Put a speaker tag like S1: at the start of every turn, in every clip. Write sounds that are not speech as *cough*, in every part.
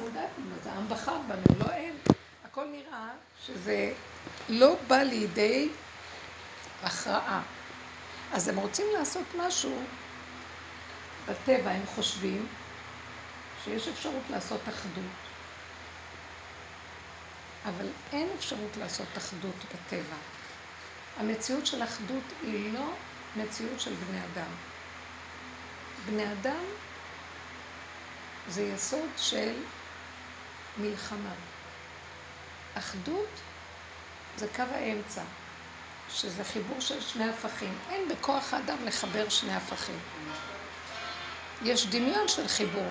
S1: מודעת לזה, זה העם בחר בנו, לא הם. הכל נראה שזה לא בא לידי הכרעה. אז הם רוצים לעשות משהו בטבע, הם חושבים שיש אפשרות לעשות אחדות. אבל אין אפשרות לעשות אחדות בטבע. המציאות של אחדות היא לא מציאות של בני אדם. בני אדם זה יסוד של מלחמה. אחדות זה קו האמצע, שזה חיבור של שני הפכים. אין בכוח האדם לחבר שני הפכים. יש דמיון של חיבור.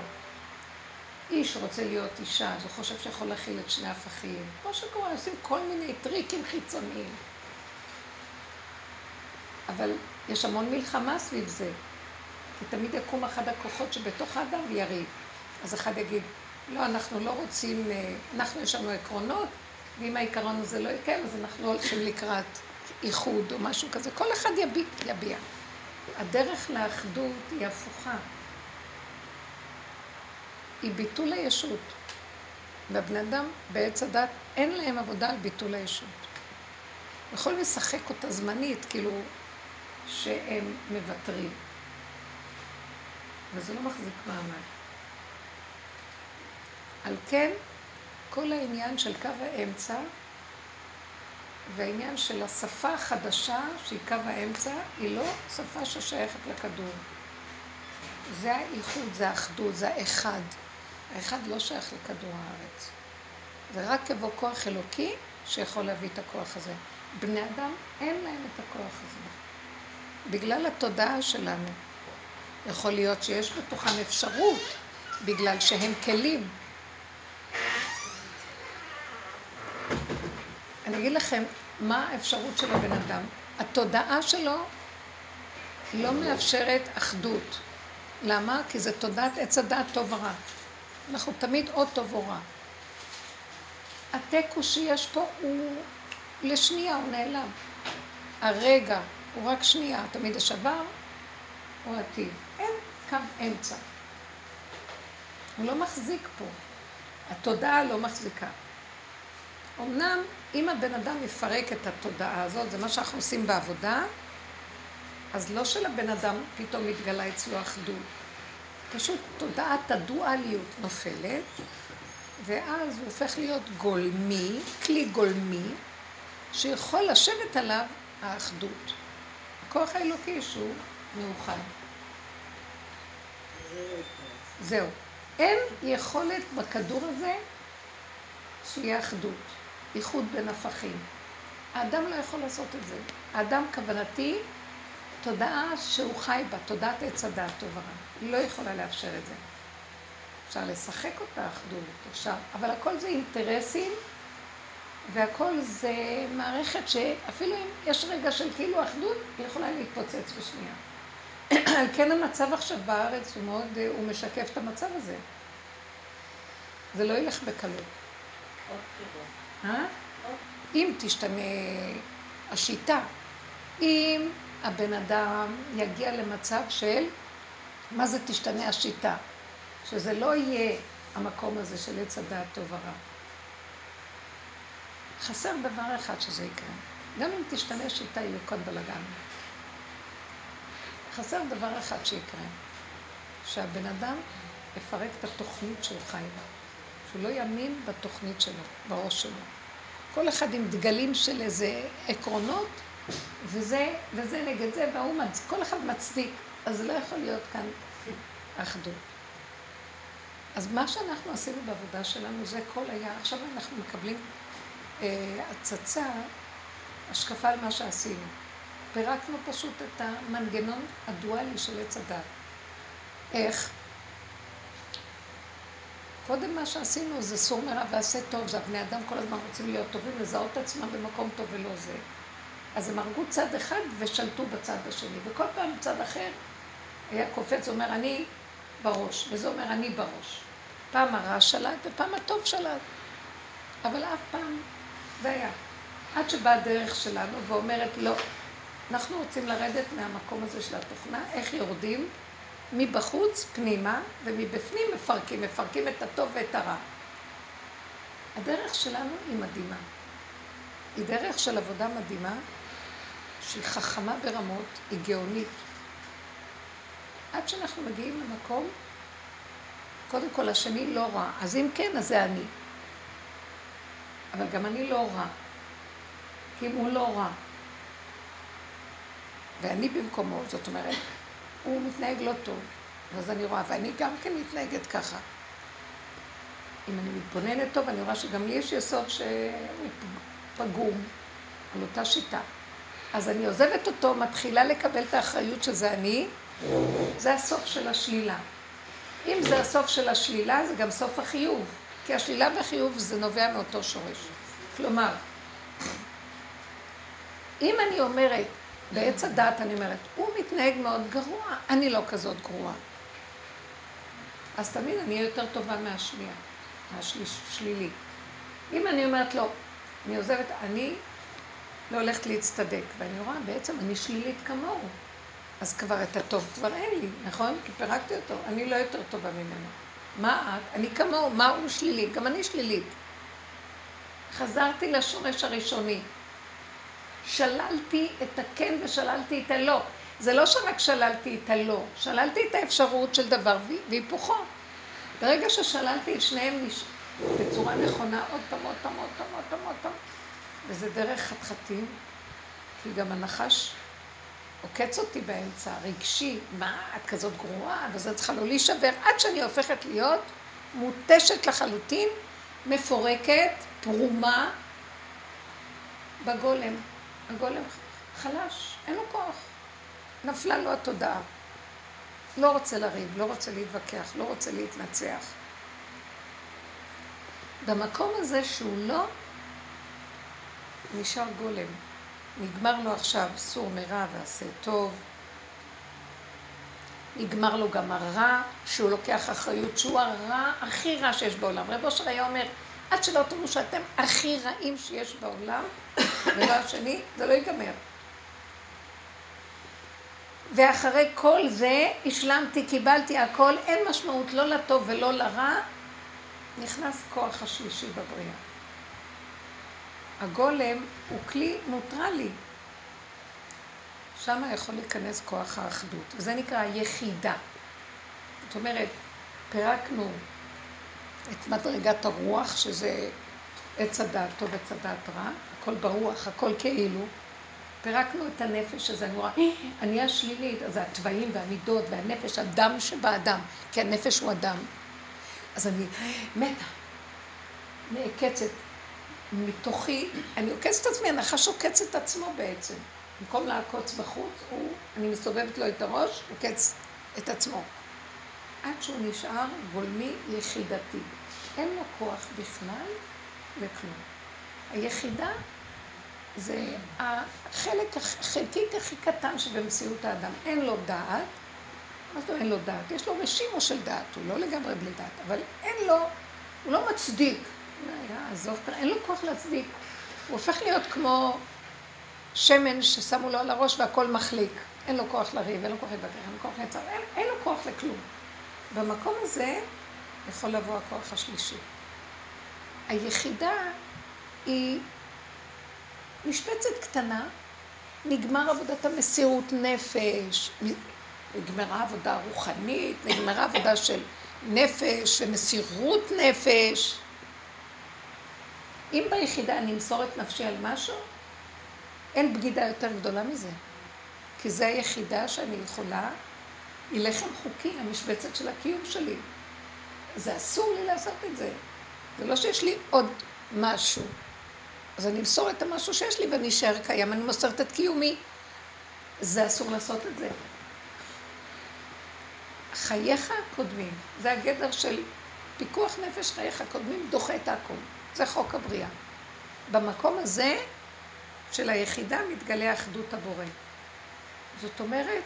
S1: איש רוצה להיות אישה, אז הוא חושב שיכול להכיל את שני הפכים. כמו שקורה, עושים כל מיני טריקים חיצוניים. אבל יש המון מלחמה סביב זה. כי תמיד יקום אחד הכוחות שבתוך האדם ויריב. אז אחד יגיד, לא, אנחנו לא רוצים, אה, אנחנו יש לנו עקרונות, ואם העיקרון הזה לא יקיים, אז אנחנו הולכים לקראת איחוד או משהו כזה. כל אחד יביע. יביע. הדרך לאחדות היא הפוכה. היא ביטול הישות. והבני אדם בעץ הדת, אין להם עבודה על ביטול הישות. יכולים לשחק אותה זמנית, כאילו שהם מוותרים. וזה לא מחזיק מעמד. על כן, כל העניין של קו האמצע והעניין של השפה החדשה, שהיא קו האמצע, היא לא שפה ששייכת לכדור. זה האיחוד, זה האחדות, זה האחד. האחד לא שייך לכדור הארץ. זה רק יבוא כוח אלוקי שיכול להביא את הכוח הזה. בני אדם, אין להם את הכוח הזה. בגלל התודעה שלנו. יכול להיות שיש בתוכם אפשרות, בגלל שהם כלים. אני אגיד לכם מה האפשרות של הבן אדם. התודעה שלו לא מאפשרת אחדות. למה? כי זה תודעת עץ הדעת טוב ורע. אנחנו תמיד או טוב או רע. התיקו שיש פה הוא לשנייה, הוא נעלם. הרגע הוא רק שנייה, תמיד השבר או עתיד. אין קו אמצע. הוא לא מחזיק פה. התודעה לא מחזיקה. אמנם, אם הבן אדם יפרק את התודעה הזאת, זה מה שאנחנו עושים בעבודה, אז לא שלבן אדם פתאום מתגלה אצלו אחדות. פשוט תודעת הדואליות נופלת, ואז הוא הופך להיות גולמי, כלי גולמי, שיכול לשבת עליו האחדות. הכוח האלוקי שהוא מאוחד. זהו. אין יכולת בכדור הזה שיהיה אחדות, איחוד בין הפכים. האדם לא יכול לעשות את זה. האדם, כוונתי, תודעה שהוא חי בה, תודעת עץ הדעת טוב ורע. היא לא יכולה לאפשר את זה. אפשר לשחק אותה אחדות, אפשר, אבל הכל זה אינטרסים, והכל זה מערכת שאפילו אם יש רגע של כאילו אחדות, היא יכולה להתפוצץ בשנייה. על כן המצב עכשיו בארץ הוא מאוד, הוא משקף את המצב הזה. זה לא ילך בקלות. אה? אם תשתנה השיטה, אם הבן אדם יגיע למצב של מה זה תשתנה השיטה, שזה לא יהיה המקום הזה של עץ הדעת טוב ורע. חסר דבר אחד שזה יקרה. גם אם תשתנה שיטה, יהיו כאן בלאגן. חסר דבר אחד שיקרה, שהבן אדם יפרק את התוכנית שהוא חי בה, שהוא לא יאמין בתוכנית שלו, בראש שלו. כל אחד עם דגלים של איזה עקרונות, וזה, וזה נגד זה, והוא מצדיק, כל אחד מצדיק, אז לא יכול להיות כאן אחדות. אז מה שאנחנו עשינו בעבודה שלנו זה כל היה, עכשיו אנחנו מקבלים אה, הצצה, השקפה על מה שעשינו. פירקנו פשוט את המנגנון הדואלי של עץ הדת. איך? קודם מה שעשינו זה סור מרע ועשה טוב, זה הבני אדם כל הזמן רוצים להיות טובים, לזהות את עצמם במקום טוב ולא זה. אז הם הרגו צד אחד ושלטו בצד השני, וכל פעם צד אחר היה קופץ ואומר אני בראש, וזה אומר אני בראש. פעם הרע שלט ופעם הטוב שלט, אבל אף פעם זה היה. עד שבאה הדרך שלנו ואומרת לא, אנחנו רוצים לרדת מהמקום הזה של התוכנה, איך יורדים? מבחוץ פנימה, ומבפנים מפרקים, מפרקים את הטוב ואת הרע. הדרך שלנו היא מדהימה. היא דרך של עבודה מדהימה, שהיא חכמה ברמות, היא גאונית. עד שאנחנו מגיעים למקום, קודם כל השני לא רע, אז אם כן, אז זה אני. אבל גם אני לא רע, כי אם הוא לא רע, ואני במקומו, זאת אומרת, הוא מתנהג לא טוב, ואז אני רואה, ואני גם כן מתנהגת ככה. אם אני מתבוננת טוב, אני רואה שגם לי יש יסוד שפגום על אותה שיטה. אז אני עוזבת אותו, מתחילה לקבל את האחריות שזה אני, זה הסוף של השלילה. אם זה הסוף של השלילה, זה גם סוף החיוב. כי השלילה והחיוב זה נובע מאותו שורש. כלומר, אם אני אומרת, בעץ הדת אני אומרת, הוא מתנהג מאוד גרוע, אני לא כזאת גרועה. אז תמיד אני אהיה יותר טובה מהשנייה, מהשלילי. אם אני אומרת לא, אני עוזבת, אני לא הולכת להצטדק, ואני רואה בעצם אני שלילית כמוהו. אז כבר את הטוב כבר אין לי, נכון? כי פירקתי אותו, אני לא יותר טובה ממנו. מה את? אני כמוהו, מה הוא שלילי? גם אני שלילית. חזרתי לשורש הראשוני. שללתי את הכן ושללתי את הלא. זה לא שרק שללתי את הלא, שללתי את האפשרות של דבר והיפוכו. ברגע ששללתי את שניהם בצורה נכונה, עוד פעם, עוד פעם, עוד פעם, עוד פעם, עוד פעם, וזה דרך חתחתים, כי גם הנחש עוקץ אותי באמצע, רגשי, מה, את כזאת גרועה, וזה צריכה לא להישבר, עד שאני הופכת להיות מותשת לחלוטין, מפורקת, פרומה, בגולם. הגולם חלש, אין לו כוח. נפלה לו התודעה. לא רוצה לריב, לא רוצה להתווכח, לא רוצה להתנצח. במקום הזה שהוא לא נשאר גולם. נגמר לו עכשיו סור מרע ועשה טוב. נגמר לו גם הרע, שהוא לוקח אחריות, שהוא הרע הכי רע שיש בעולם. רב אושר היה אומר, עד שלא תראו שאתם הכי רעים שיש בעולם, דבר שני, זה לא ייגמר. ואחרי כל זה, השלמתי, קיבלתי הכל, אין משמעות לא לטוב ולא לרע, נכנס כוח השלישי בבריאה. הגולם הוא כלי נוטרלי. שם יכול להיכנס כוח האחדות, וזה נקרא יחידה. זאת אומרת, פירקנו את מדרגת הרוח, שזה עץ הדעת טוב, עץ הדעת רע, הכל ברוח, הכל כאילו. פירקנו את הנפש הזה, אני רואה, אני השלילית, אז התוואים והמידות והנפש, הדם שבאדם, כי הנפש הוא אדם. אז אני מתה, נעקצת. מתוכי, אני עוקצת את עצמי, הנחש עוקץ את עצמו בעצם. במקום לעקוץ בחוץ, הוא, אני מסובבת לו את הראש, עוקץ את עצמו. עד שהוא נשאר גולמי יחידתי. אין לו כוח בכלל לכלום. היחידה זה החלק, החלקיק הכי קטן שבמציאות האדם. אין לו דעת, מה זאת אומרת אין לו דעת? יש לו רשימו של דעת, הוא לא לגמרי בלי דעת, אבל אין לו, הוא לא מצדיק. עזוב, אין לו כוח להצדיק. הוא הופך להיות כמו שמן ששמו לו על הראש והכל מחליק. אין לו כוח לריב, אין לו כוח להתווכח, אין לו כוח לצער, אין, אין לו כוח לכלום. במקום הזה יכול לבוא הכוח השלישי. היחידה היא משבצת קטנה, נגמר עבודת המסירות נפש, נגמרה עבודה רוחנית, נגמרה עבודה של נפש, ומסירות נפש. אם ביחידה אני אמסור את נפשי על משהו, אין בגידה יותר גדולה מזה. כי זו היחידה שאני יכולה, היא לחם חוקי, המשבצת של הקיום שלי. זה אסור לי לעשות את זה. זה לא שיש לי עוד משהו. אז אני אמסור את המשהו שיש לי ואני אשאר קיים, אני מוסרת את קיומי. זה אסור לעשות את זה. חייך הקודמים, זה הגדר של פיקוח נפש חייך הקודמים, דוחה את הכל. זה חוק הבריאה. במקום הזה של היחידה מתגלה אחדות הבורא. זאת אומרת,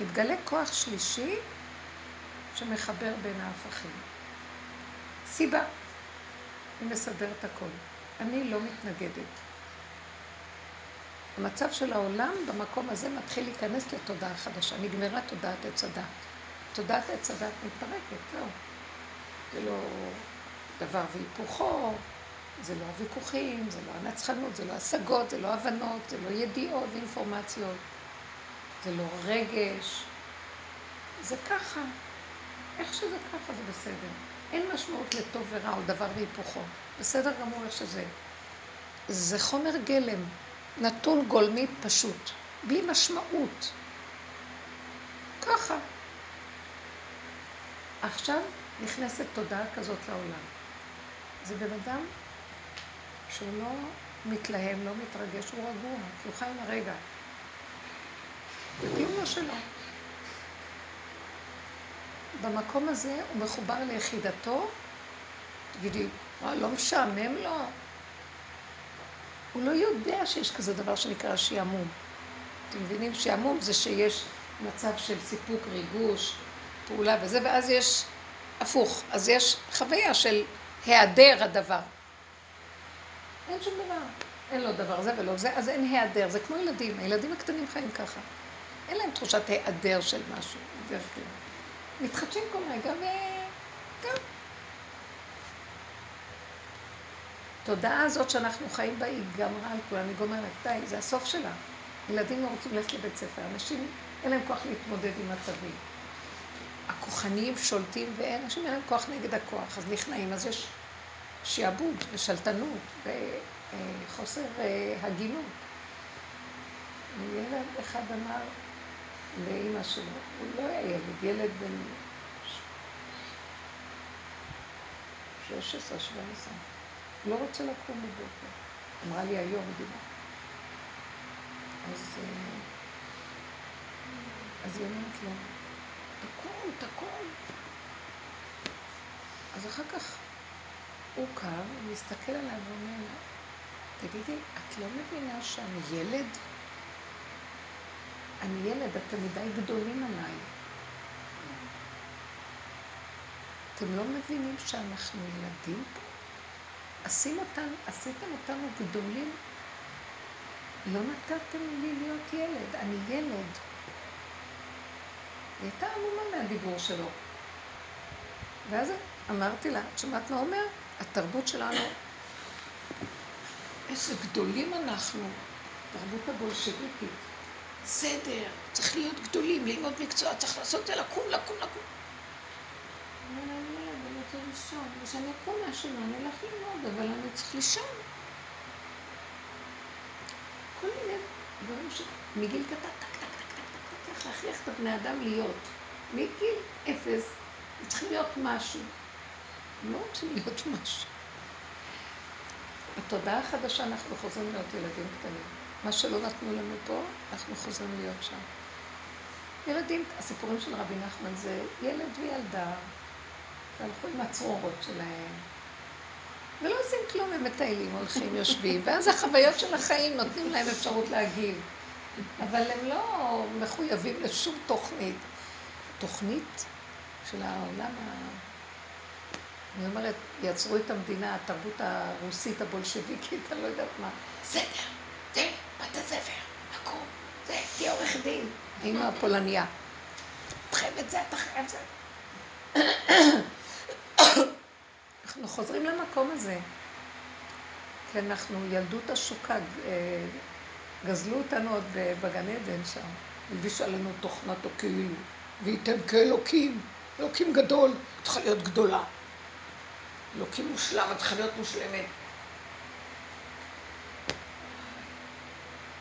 S1: מתגלה כוח שלישי שמחבר בין ההפכים. סיבה, אני מסדרת הכל. אני לא מתנגדת. המצב של העולם במקום הזה מתחיל להיכנס לתודעה חדשה. נגמרה תודעת עץ הדת. תודעת עץ הדת מתפרקת, זהו. זה לא דבר והיפוכו, זה לא הוויכוחים, זה לא הנצחנות, זה לא השגות, זה לא הבנות, זה לא ידיעות ואינפורמציות, זה לא רגש. זה ככה. איך שזה ככה זה בסדר. אין משמעות לטוב ורע או דבר והיפוכו. בסדר גמור איך שזה. זה חומר גלם, נתון גולמי פשוט, בלי משמעות. ככה. עכשיו נכנסת תודעה כזאת לעולם. זה בן אדם שהוא לא מתלהם, לא מתרגש, הוא רגוע, כי הוא חי עם הרגע. זה קיומו שלו. במקום הזה הוא מחובר ליחידתו, תגידי, לא משעמם לו? הוא לא יודע שיש כזה דבר שנקרא שעמום. אתם מבינים? שעמום זה שיש מצב של סיפוק, ריגוש, פעולה וזה, ואז יש הפוך. אז יש חוויה של היעדר הדבר. אין שום דבר. אין לו דבר זה ולא זה, אז אין היעדר. זה כמו ילדים, הילדים הקטנים חיים ככה. אין להם תחושת היעדר של משהו, בדרך כלל. מתחדשים כל רגע וגם. התודעה הזאת שאנחנו חיים בה היא גמרה על כולם, היא גומרת, די, זה הסוף שלה. ילדים לא רוצים ללכת לבית ספר, אנשים אין להם כוח להתמודד עם מצבים. הכוחניים שולטים ואנשים אין להם כוח נגד הכוח, אז נכנעים, אז יש שעבוד ושלטנות וחוסר אה, הגינות. ילד אחד אמר לאימא שלו, הוא לא היה ילד, ילד בן 16, 17, הוא לא רוצה לקום בבוקר. אמרה לי היום, דימה. אז, אה, אז היא אומרת לו, תקום, תקום. אז אחר כך הוא קם, הוא מסתכל עליי ואומר לה, תגידי, את לא מבינה שאני ילד? אני ילד, אתם מדי גדולים עליי. אתם לא מבינים שאנחנו ילדים פה? עשים אותם, עשיתם אותנו גדולים? לא נתתם לי להיות ילד, אני ילד. היא הייתה עמומה מהדיבור שלו. ואז אמרתי לה, את שומעת מה אומר? התרבות שלנו, איזה גדולים אנחנו, תרבות הבולשביקית. סדר, צריך להיות גדולים, ללמוד מקצוע, צריך לעשות את זה, לקום, לקום, לקום. אני רוצה לישון, ושאני אקום מהשינה, אני אלך ללמוד, אבל אני צריך לישון. כל מיני דברים שמגיל קטן, טק, טק, טק, טק, טק, צריך להכריח את הבני אדם להיות. מגיל אפס, צריכים להיות משהו. לא רוצים להיות משהו. בתודעה החדשה אנחנו חוזרים להיות ילדים קטנים. מה שלא נתנו לנו פה, אנחנו חוזרים להיות שם. ילדים, הסיפורים של רבי נחמן זה ילד וילדה, והלכו עם הצרורות שלהם, ולא עושים כלום, הם מטיילים, הולכים, יושבים, ואז החוויות של החיים נותנים להם אפשרות להגיב. אבל הם לא מחויבים לשום תוכנית. תוכנית של העולם ה... אני אומרת, יצרו את המדינה, התרבות הרוסית הבולשביקית, אני לא יודעת מה. סדר, זה, בת הספר, מקום, זה, תהיה עורך דין. היינו הפולניה. אתה חייב את זה, אתה חייב את זה. אנחנו חוזרים למקום הזה. כי אנחנו, ילדות השוקה, אה, גזלו אותנו עוד בגן עדן שם. הלבישו עלינו תוכנת כאילו, וייתן כאלוקים, אלוקים גדול, צריכה להיות גדולה. אלוקים מושלם, את צריכה להיות מושלמת.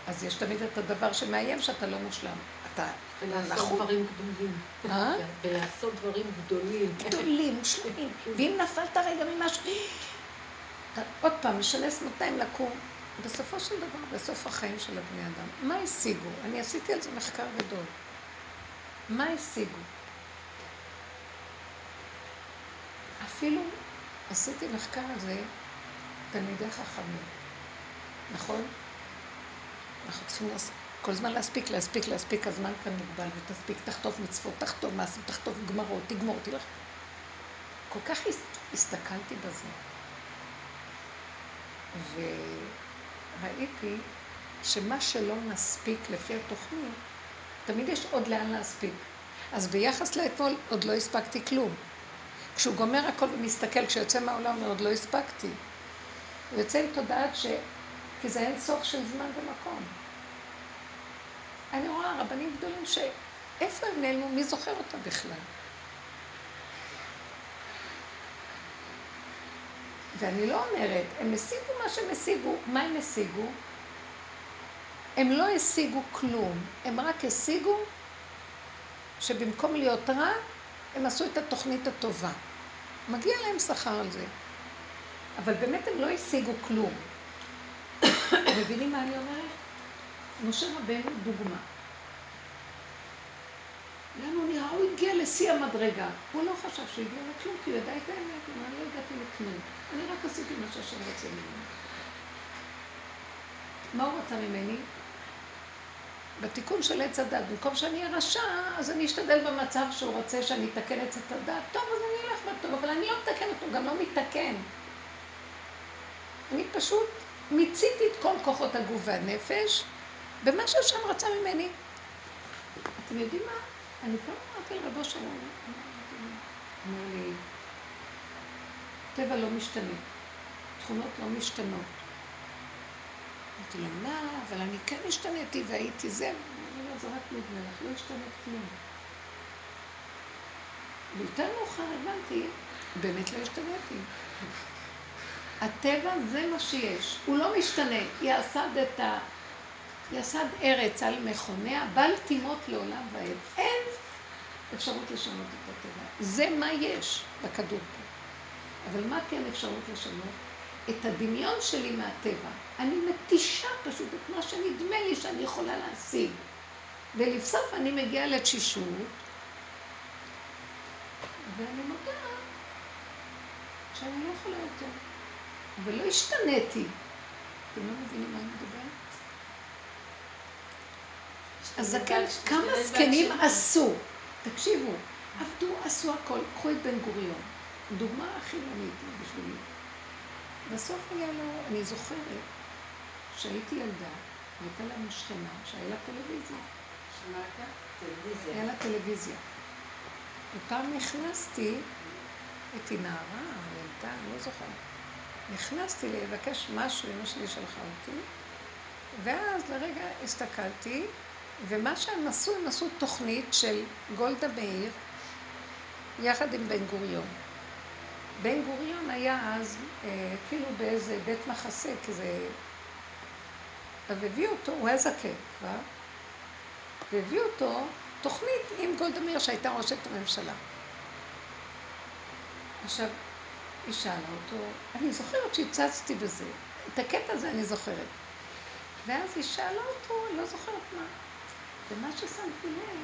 S1: אז יש תמיד את הדבר שמאיים שאתה לא מושלם. אתה
S2: ולעשות. דברים גדולים.
S1: אה?
S2: ולעשות דברים גדולים.
S1: גדולים, מושלמים. ואם נפלת רגע ממשהו, עוד פעם משנס מותניים לקום. בסופו של דבר, בסוף החיים של הבני אדם, מה השיגו? אני עשיתי על זה מחקר גדול. מה השיגו? אפילו עשיתי מחקר על זה תלמידי חכמים, נכון? אנחנו צריכים לעשות, כל זמן להספיק, להספיק, להספיק, הזמן כאן מוגבל, ותספיק, תחטוף מצוות, תחטוף מעשים, תחטוף גמרות, תגמור, תלך. כל כך הסתכלתי בזה, וראיתי שמה שלא נספיק לפי התוכנית, תמיד יש עוד לאן להספיק. אז ביחס לאתמול עוד לא הספקתי כלום. כשהוא גומר הכל ומסתכל, כשיוצא מהעולם הוא עוד לא הספקתי. הוא יוצא עם תודעת ש... כי זה אין סוף של זמן ומקום. אני רואה רבנים גדולים ש... איפה הם נעלמו? מי זוכר אותם בכלל? ואני לא אומרת, הם השיגו מה שהם השיגו. מה הם השיגו? הם לא השיגו כלום, הם רק השיגו שבמקום להיות רע, הם עשו את התוכנית הטובה. מגיע להם שכר על זה. אבל באמת הם לא השיגו כלום. *coughs* מבינים מה אני אומרת? משה רבנו דוגמה. הוא נראה? הוא הגיע לשיא המדרגה. הוא לא חשב שהוא הגיע לכלום, כי הוא ידע את האמת, הוא אמר, לא הגעתי לכלום. אני רק עשיתי מה שהשם רוצה ממני. מה הוא רצה ממני? בתיקון של עץ הדת, במקום שאני אהיה רשע, אז אני אשתדל במצב שהוא רוצה שאני אתקן את עץ הדת. טוב, אז אני אלך בטוב, אבל אני לא מתקן אותו, גם לא מתקן. אני פשוט מיציתי את כל כוחות הגוף והנפש במה שהשם רצה ממני. אתם יודעים מה? אני פעם אמרתי לרבו שלום, אמר לי, טבע לא משתנה, תכונות לא משתנות. אמרתי לו, מה? אבל אני כן השתניתי והייתי זה. אמרתי לו, זה רק נדמה לך, לא השתנית כלום. ויותר מאוחר הבנתי, באמת לא השתניתי. הטבע זה מה שיש, הוא לא משתנה. יסד את ה... יסד ארץ על מכוניה, בל תימות לעולם ועד. אין אפשרות לשנות את הטבע. זה מה יש בכדור פה. אבל מה כן אפשרות לשנות? את הדמיון שלי מהטבע. אני מתישה פשוט את מה שנדמה לי שאני יכולה להשיג. ולבסוף אני מגיעה לתשישות, ואני מודה שאני לא יכולה יותר. ולא השתניתי. אתם לא מבינים מה אני מדברת? הזקן, כמה זקנים עשו? תקשיבו, עבדו, עשו הכל. קחו את בן גוריון, דוגמה חילונית בשבילי. בסוף היה לו, אני זוכרת שהייתי ילדה, והייתה לנו שכנה שהיה לה טלוויזיה. שמעת? טלוויזיה. היה לה טלוויזיה. ופעם נכנסתי, הייתי נערה, ילדה, לא זוכרת. נכנסתי לבקש משהו, אמא שלי שלחה אותי, ואז לרגע הסתכלתי, ומה שהם עשו, הם עשו תוכנית של גולדה מאיר, יחד עם בן גוריון. בן גוריון היה אז אה, כאילו באיזה בית מחסה, כזה... אז הביאו אותו, הוא היה זקן כבר, והביאו אותו תוכנית עם גולדה מאיר שהייתה ראשת הממשלה. עכשיו, היא שאלה אותו, אני זוכרת שהצצתי בזה, את הקטע הזה אני זוכרת. ואז היא שאלה אותו, לא זוכרת מה. ומה ששמתי לב,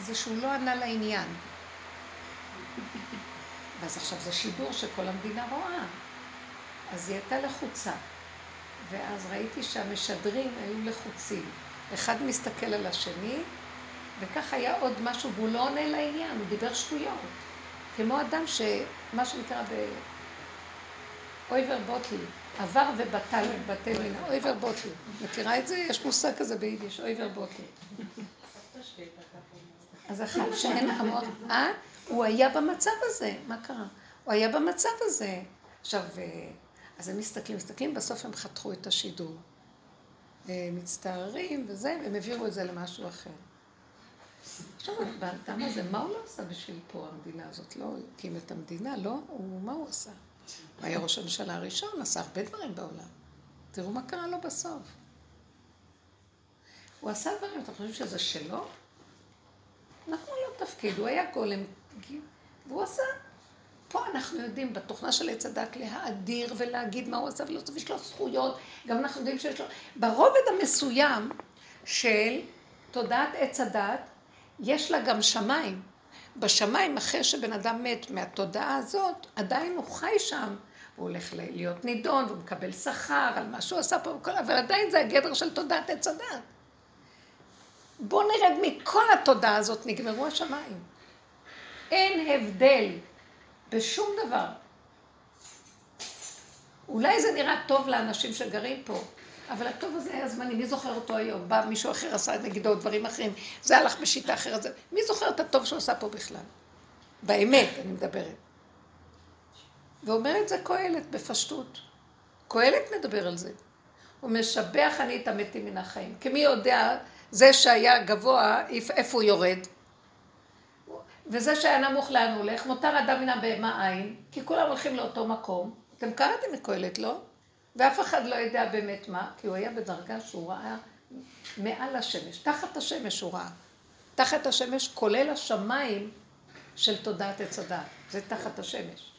S1: זה שהוא לא ענה לעניין. ואז עכשיו זה שידור שכל המדינה רואה. אז היא הייתה לחוצה. ואז ראיתי שהמשדרים היו לחוצים. אחד מסתכל על השני, וכך היה עוד משהו, והוא לא עונה לעניין, הוא דיבר שטויות. כמו אדם שמה שנקרא ב... אויבר בוטלי, עבר ובטל בטל מן אויבר בוטלי. מכירה את זה? יש מושג כזה ביידיש, אויבר בוטלי. אז אחד שאין המון, אה? הוא היה במצב הזה, מה קרה? הוא היה במצב הזה. עכשיו, אה, אז הם מסתכלים, מסתכלים, בסוף הם חתכו את השידור. מצטערים וזה, והם העבירו את זה למשהו אחר. עכשיו, באדם הזה, מה הוא לא עשה בשביל פה המדינה הזאת? לא הקים את המדינה, לא? הוא, מה הוא עשה? הוא היה ראש הממשלה הראשון, עשה הרבה דברים בעולם. תראו מה קרה לו בסוף. הוא עשה דברים, אתם חושבים שזה שלו? נתנו לו תפקיד, הוא היה גולם, והוא עשה. פה אנחנו יודעים, בתוכנה של עץ הדת, להאדיר ולהגיד מה הוא עשה ולא צריך, יש לו זכויות, גם אנחנו יודעים שיש לו... ברובד המסוים של תודעת עץ הדת, יש לה גם שמיים. בשמיים, אחרי שבן אדם מת מהתודעה הזאת, עדיין הוא חי שם. הוא הולך להיות נידון, והוא מקבל שכר על מה שהוא עשה פה, אבל עדיין זה הגדר של תודעת עץ הדת. בואו נרד מכל התודעה הזאת, נגמרו השמיים. אין הבדל בשום דבר. אולי זה נראה טוב לאנשים שגרים פה, אבל הטוב הזה היה זמני, מי זוכר אותו היום? בא מישהו אחר עשה נגדו דברים אחרים, זה הלך בשיטה אחרת, מי זוכר את הטוב שהוא עשה פה בכלל? באמת, אני מדברת. ואומר את זה קהלת בפשטות. קהלת מדבר על זה. הוא משבח אני את המתים מן החיים. כי מי יודע, זה שהיה גבוה, איפה הוא יורד? וזה שהיה נמוך לאן הוא הולך? מותר אדם מן הבהמה עין, כי כולם הולכים לאותו מקום. אתם קראתם את קהלת, לא? ואף אחד לא יודע באמת מה, כי הוא היה בדרגה שהוא ראה מעל השמש, תחת השמש הוא ראה. תחת השמש, כולל השמיים של תודעת עץ הדת. זה תחת השמש.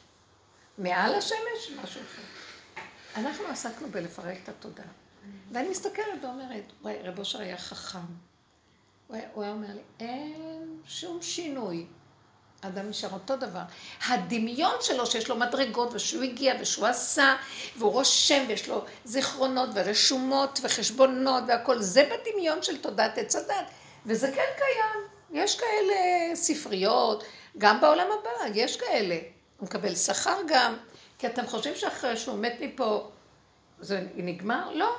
S1: מעל השמש, משהו אחר. אנחנו עסקנו בלפרק את התודעה. ואני מסתכלת ואומרת, וואי, רב אושר היה חכם. הוא היה, אומר לי, אין שום שינוי. האדם נשאר אותו דבר. הדמיון שלו, שיש לו מדרגות, ושהוא הגיע, ושהוא עשה, והוא רושם, ויש לו זיכרונות, ורשומות, וחשבונות, והכל, זה בדמיון של תודעת עץ הדת. וזה כן קיים. יש כאלה ספריות, גם בעולם הבא, יש כאלה. הוא מקבל שכר גם, כי אתם חושבים שאחרי שהוא מת מפה, זה נגמר? לא.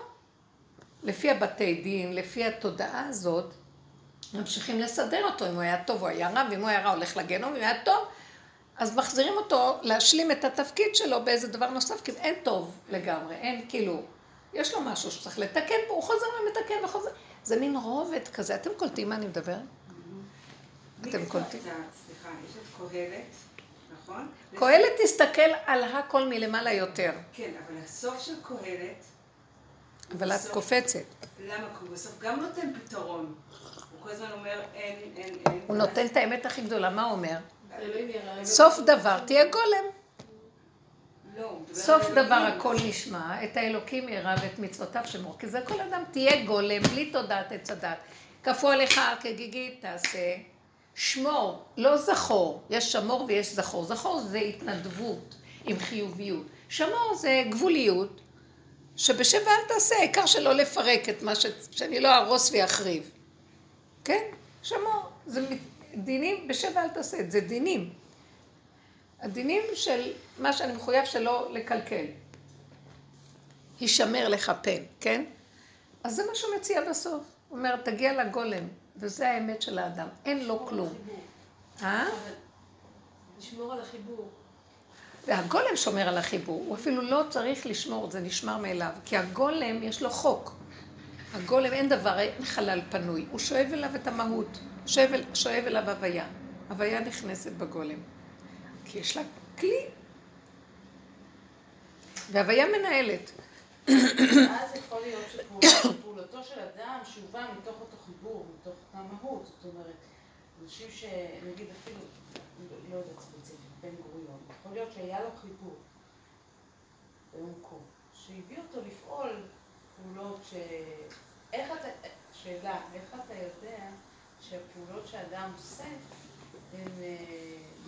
S1: לפי הבתי דין, לפי התודעה הזאת, ממשיכים לסדר אותו, אם הוא היה טוב הוא היה רע, ואם הוא היה רע הולך לגנום, אם הוא היה טוב, אז מחזירים אותו להשלים את התפקיד שלו באיזה דבר נוסף, כי אין טוב לגמרי, אין כאילו, יש לו משהו שצריך לתקן פה, הוא חוזר ומתקן וחוזר, זה מין רובד כזה, אתם קולטים מה אני מדבר?
S3: אתם קולטים? סליחה, יש את קהלת, נכון?
S1: קהלת תסתכל על הכל מלמעלה יותר.
S3: כן, אבל הסוף של קהלת...
S1: אבל את קופצת.
S3: למה? כי הוא בסוף גם נותן פתרון. כל הזמן אומר אין, אין, אין.
S1: הוא נותן את האמת הכי גדולה, מה הוא אומר? סוף דבר תהיה גולם.
S3: לא,
S1: סוף דבר הכל נשמע, את האלוקים ירא ואת מצוותיו שמור, כי זה כל אדם תהיה גולם, בלי תודעת עץ הדת. כפו עליך כגיגית תעשה, שמור, לא זכור, יש שמור ויש זכור. זכור זה התנדבות עם חיוביות. שמור זה גבוליות, שבשבע אל תעשה, העיקר שלא לפרק את מה ש... שאני לא אהרוס ואחריב. כן, שמור. זה דינים, בשבע אל תעשה את זה, דינים. הדינים של מה שאני מחויב שלא לקלקל. הישמר לך פן, כן? אז זה מה שהוא מציע בסוף. הוא אומר, תגיע לגולם, וזה האמת של האדם. אין לו כלום.
S2: אה? לשמור על החיבור.
S1: והגולם שומר על החיבור, הוא אפילו לא צריך לשמור, זה נשמר מאליו, כי הגולם יש לו חוק. הגולם אין דבר, אין חלל פנוי, הוא שואב אליו את המהות, שואב, שואב אליו הוויה. הוויה נכנסת בגולם, כי יש לה כלי. והוויה מנהלת.
S2: אז יכול להיות שפעולתו של אדם, שהוא בא מתוך אותו חיבור, מתוך אותה מהות, זאת אומרת, אנשים שנגיד אפילו, לא יודעת ספציפית, בן גוריון, יכול להיות שהיה לו חיבור בעומקו, שהביא אותו לפעול פעולות ש... איך אתה, שאלה, איך אתה יודע שהפעולות שאדם עושה הן אה,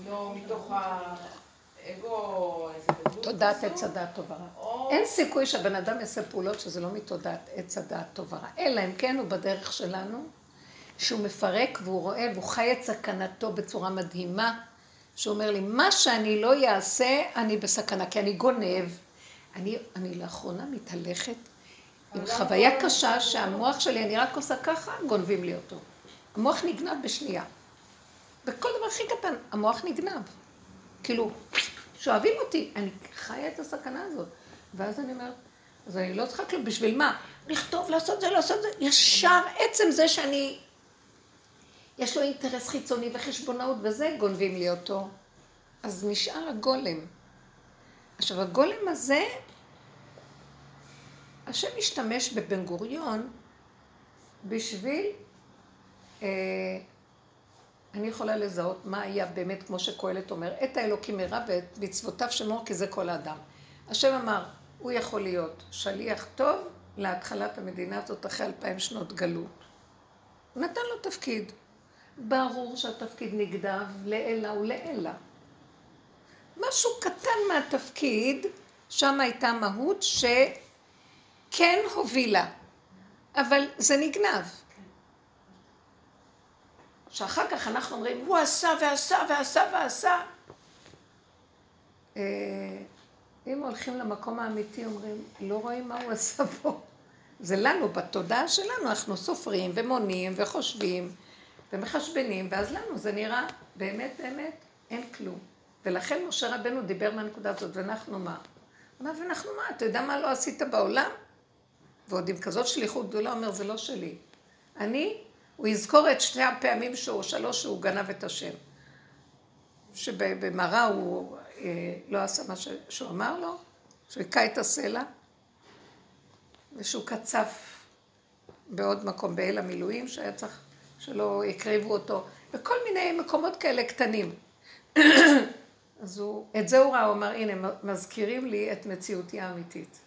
S2: לא מתוך האגו, איזה
S1: תודעת עץ הדעת טוב ורע. אין סיכוי שהבן אדם יעשה פעולות שזה לא מתודעת עץ הדעת טוב ורע. אלא אם כן הוא בדרך שלנו, שהוא מפרק והוא רואה והוא חי את סכנתו בצורה מדהימה, שהוא אומר לי, מה שאני לא אעשה, אני בסכנה, כי אני גונב. אני, אני לאחרונה מתהלכת עם חוויה קשה שהמוח שלי, אני רק עושה ככה, גונבים לי אותו. המוח נגנב בשנייה. בכל דבר הכי קטן, המוח נגנב. כאילו, שואבים אותי, אני חיה את הסכנה הזאת. ואז אני אומרת, אז אני לא צריכה כלום, בשביל מה? לכתוב, לעשות זה, לעשות זה, ישר עצם זה שאני... יש לו אינטרס חיצוני וחשבונאות וזה, גונבים לי אותו. אז נשאר הגולם. עכשיו, הגולם הזה השם משתמש בבן גוריון בשביל, אה, אני יכולה לזהות מה היה באמת, כמו שקהלת אומר, את האלוקים מרע ואת מצוותיו שמור כי זה כל האדם. השם אמר, הוא יכול להיות שליח טוב להתחלת המדינה הזאת אחרי אלפיים שנות גלות. הוא נתן לו תפקיד. ברור שהתפקיד נגדב לעילה ולעילה. משהו קטן מהתפקיד, שם הייתה מהות ש... כן הובילה, אבל זה נגנב. שאחר כך אנחנו אומרים, הוא עשה ועשה ועשה ועשה. אה, אם הולכים למקום האמיתי, אומרים, לא רואים מה הוא עשה פה. זה לנו, בתודעה שלנו, אנחנו סופרים ומונים וחושבים ומחשבנים, ואז לנו זה נראה, באמת באמת, אין כלום. ולכן משה רבנו דיבר מהנקודה הזאת, ואנחנו מה? הוא אמר, ואנחנו מה? אתה יודע מה לא עשית בעולם? ועוד עם כזאת שליחות גדולה, אומר, זה לא שלי. אני, הוא יזכור את שתי הפעמים שהוא, שלוש, שהוא גנב את השם. שבמראה הוא אה, לא עשה מה שהוא אמר לו, שהוא היכה את הסלע, ושהוא קצף בעוד מקום, באל המילואים, שהיה צריך שלא יקריבו אותו, וכל מיני מקומות כאלה קטנים. *coughs* אז הוא, את זה הוא ראה, הוא אמר, הנה, מזכירים לי את מציאותי האמיתית.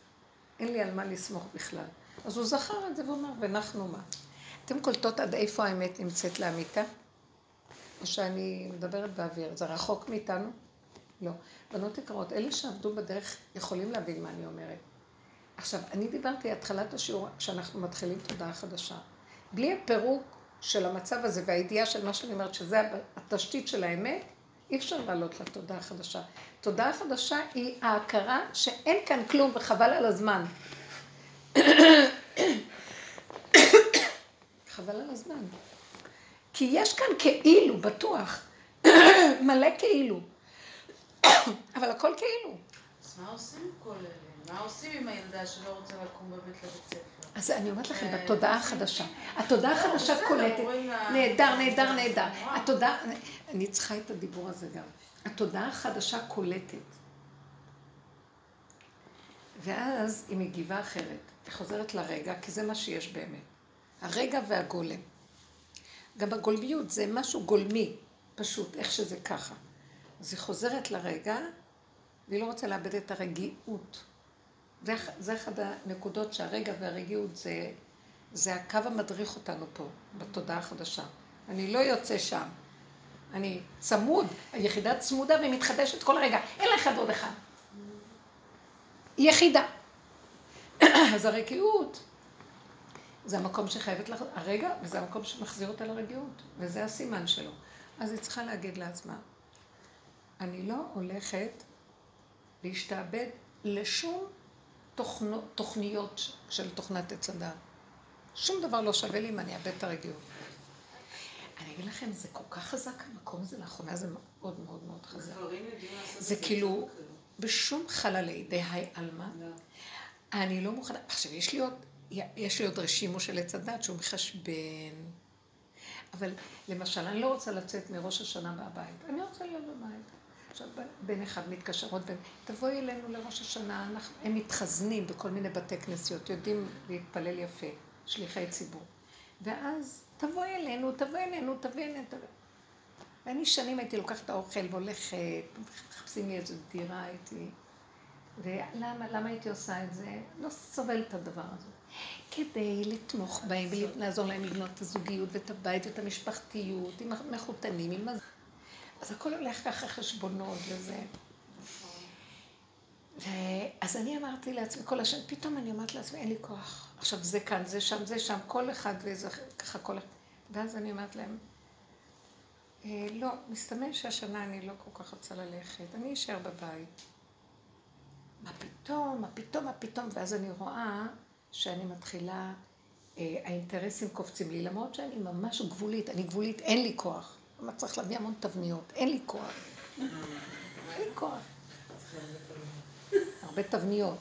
S1: אין לי על מה לסמוך בכלל. אז הוא זכר את זה ואומר, ונחנו מה? אתם קולטות עד איפה האמת נמצאת לאמיתה? או שאני מדברת באוויר, זה רחוק מאיתנו? לא. בנות יקרות, אלה שעבדו בדרך יכולים להבין מה אני אומרת. עכשיו, אני דיברתי התחלת השיעור, שאנחנו מתחילים תודעה חדשה. בלי הפירוק של המצב הזה והידיעה של מה שאני אומרת, שזה התשתית של האמת, אי אפשר לעלות לתודעה החדשה. תודעה חדשה היא ההכרה שאין כאן כלום וחבל על הזמן. חבל על הזמן. כי יש כאן כאילו, בטוח, מלא כאילו. אבל הכל כאילו.
S2: אז מה עושים כל אלה? מה עושים עם הילדה שלא רוצה לקום באמת לבית ספר?
S1: אז אני אומרת לכם, אה, בתודעה החדשה. התודעה החדשה קולטת. נהדר, נהדר, נהדר. התודעה, אני צריכה את הדיבור הזה גם. התודעה החדשה קולטת. ואז היא מגיבה אחרת. היא חוזרת לרגע, כי זה מה שיש באמת. הרגע והגולם. גם הגולמיות זה משהו גולמי, פשוט, איך שזה ככה. אז היא חוזרת לרגע, והיא לא רוצה לאבד את הרגיעות. זה, זה אחת הנקודות שהרגע והרגיעות זה, זה הקו המדריך אותנו פה, בתודעה החדשה. אני לא יוצא שם. אני צמוד, היחידה צמודה ומתחדשת כל רגע. אין אחד עוד אחד. יחידה. *clears throat* אז הרגיעות זה המקום שחייבת לך, הרגע, וזה המקום שמחזיר אותה לרגיעות, וזה הסימן שלו. אז היא צריכה להגיד לעצמה, אני לא הולכת להשתעבד לשום תוכנו, תוכניות של תוכנת עץ הדעת. שום דבר לא שווה לי אם אני אאבד את הרגיעות. אני אגיד לכם, זה כל כך חזק המקום הזה לאחרונה, זה מאוד מאוד מאוד חזק. זה כאילו, בשום חללי דהי עלמא, לא. אני לא מוכנה, עכשיו יש לי עוד, יש לי עוד רשימו של עץ הדת שהוא מחשבן, אבל למשל, אני לא רוצה לצאת מראש השנה מהבית, אני רוצה להיות בבית. עכשיו, בן אחד מתקשרות, תבואי אלינו לראש השנה, אנחנו, הם מתחזנים בכל מיני בתי כנסיות, יודעים להתפלל יפה, שליחי ציבור. ואז תבואי אלינו, תבואי אלינו, תבואי אלינו, תבואי. ואני שנים הייתי לוקחת את האוכל והולכת, מחפשים לי איזו דירה, הייתי... ולמה למה הייתי עושה את זה? לא סובלת את הדבר הזה. כדי לתמוך בהם ולעזור להם לבנות את הזוגיות ואת הבית ואת המשפחתיות, עם המחותנים, עם. אז הכל הולך ככה חשבונות וזה. אז אני אמרתי לעצמי כל השם, פתאום אני אומרת לעצמי, אין לי כוח. עכשיו זה כאן, זה שם, זה שם, כל אחד ואיזה, ככה כל אחד. ואז אני אומרת להם, אה, לא, מסתמן שהשנה אני לא כל כך רוצה ללכת, אני אשאר בבית. מה פתאום, מה פתאום, מה פתאום, ואז אני רואה שאני מתחילה, אה, האינטרסים קופצים לי, למרות שאני ממש גבולית, אני גבולית, אין לי כוח. למה צריך להביא המון תבניות? אין לי כוח. אין לי כוח. הרבה תבניות.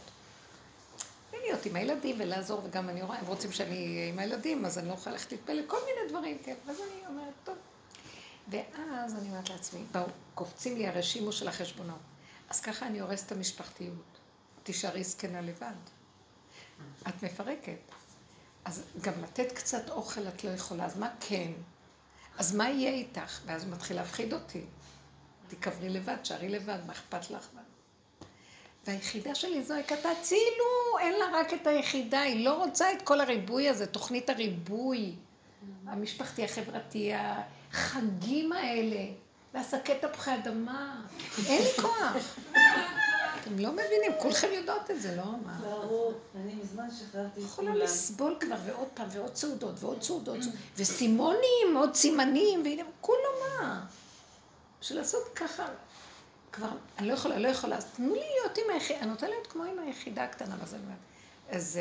S1: להיות עם הילדים ולעזור, וגם אני רואה, הם רוצים שאני אהיה עם הילדים, אז אני לא יכולה ללכת להתפלל, כל מיני דברים, כן. ואז אני אומרת, טוב. ואז אני אומרת לעצמי, באו, קופצים לי הרשימו של החשבונות. אז ככה אני הורסת את המשפחתיות. תישארי זקנה לבד. את מפרקת. אז גם לתת קצת אוכל את לא יכולה, אז מה כן? אז מה יהיה איתך? ואז הוא מתחיל להפחיד אותי. תקברי לבד, שערי לבד, מה אכפת לך? והיחידה שלי זועקת, תצילו, אין לה רק את היחידה, היא לא רוצה את כל הריבוי הזה, תוכנית הריבוי המשפחתי, החברתי, החגים האלה, ועסקי תפוחי אדמה, אין לי כוח. אתם לא מבינים, כולכם יודעות את זה, לא?
S4: ברור, אני מזמן שחררתי
S1: את כולם. יכולה לסבול כבר, ועוד פעם, ועוד סעודות, ועוד סעודות, וסימונים, עוד סימנים, והנה, כולו מה? בשביל לעשות ככה, כבר, אני לא יכולה, לא יכולה, אז תנו לי להיות עם היחידה, אני רוצה להיות כמו עם היחידה הקטנה, מה זה אומרת? אז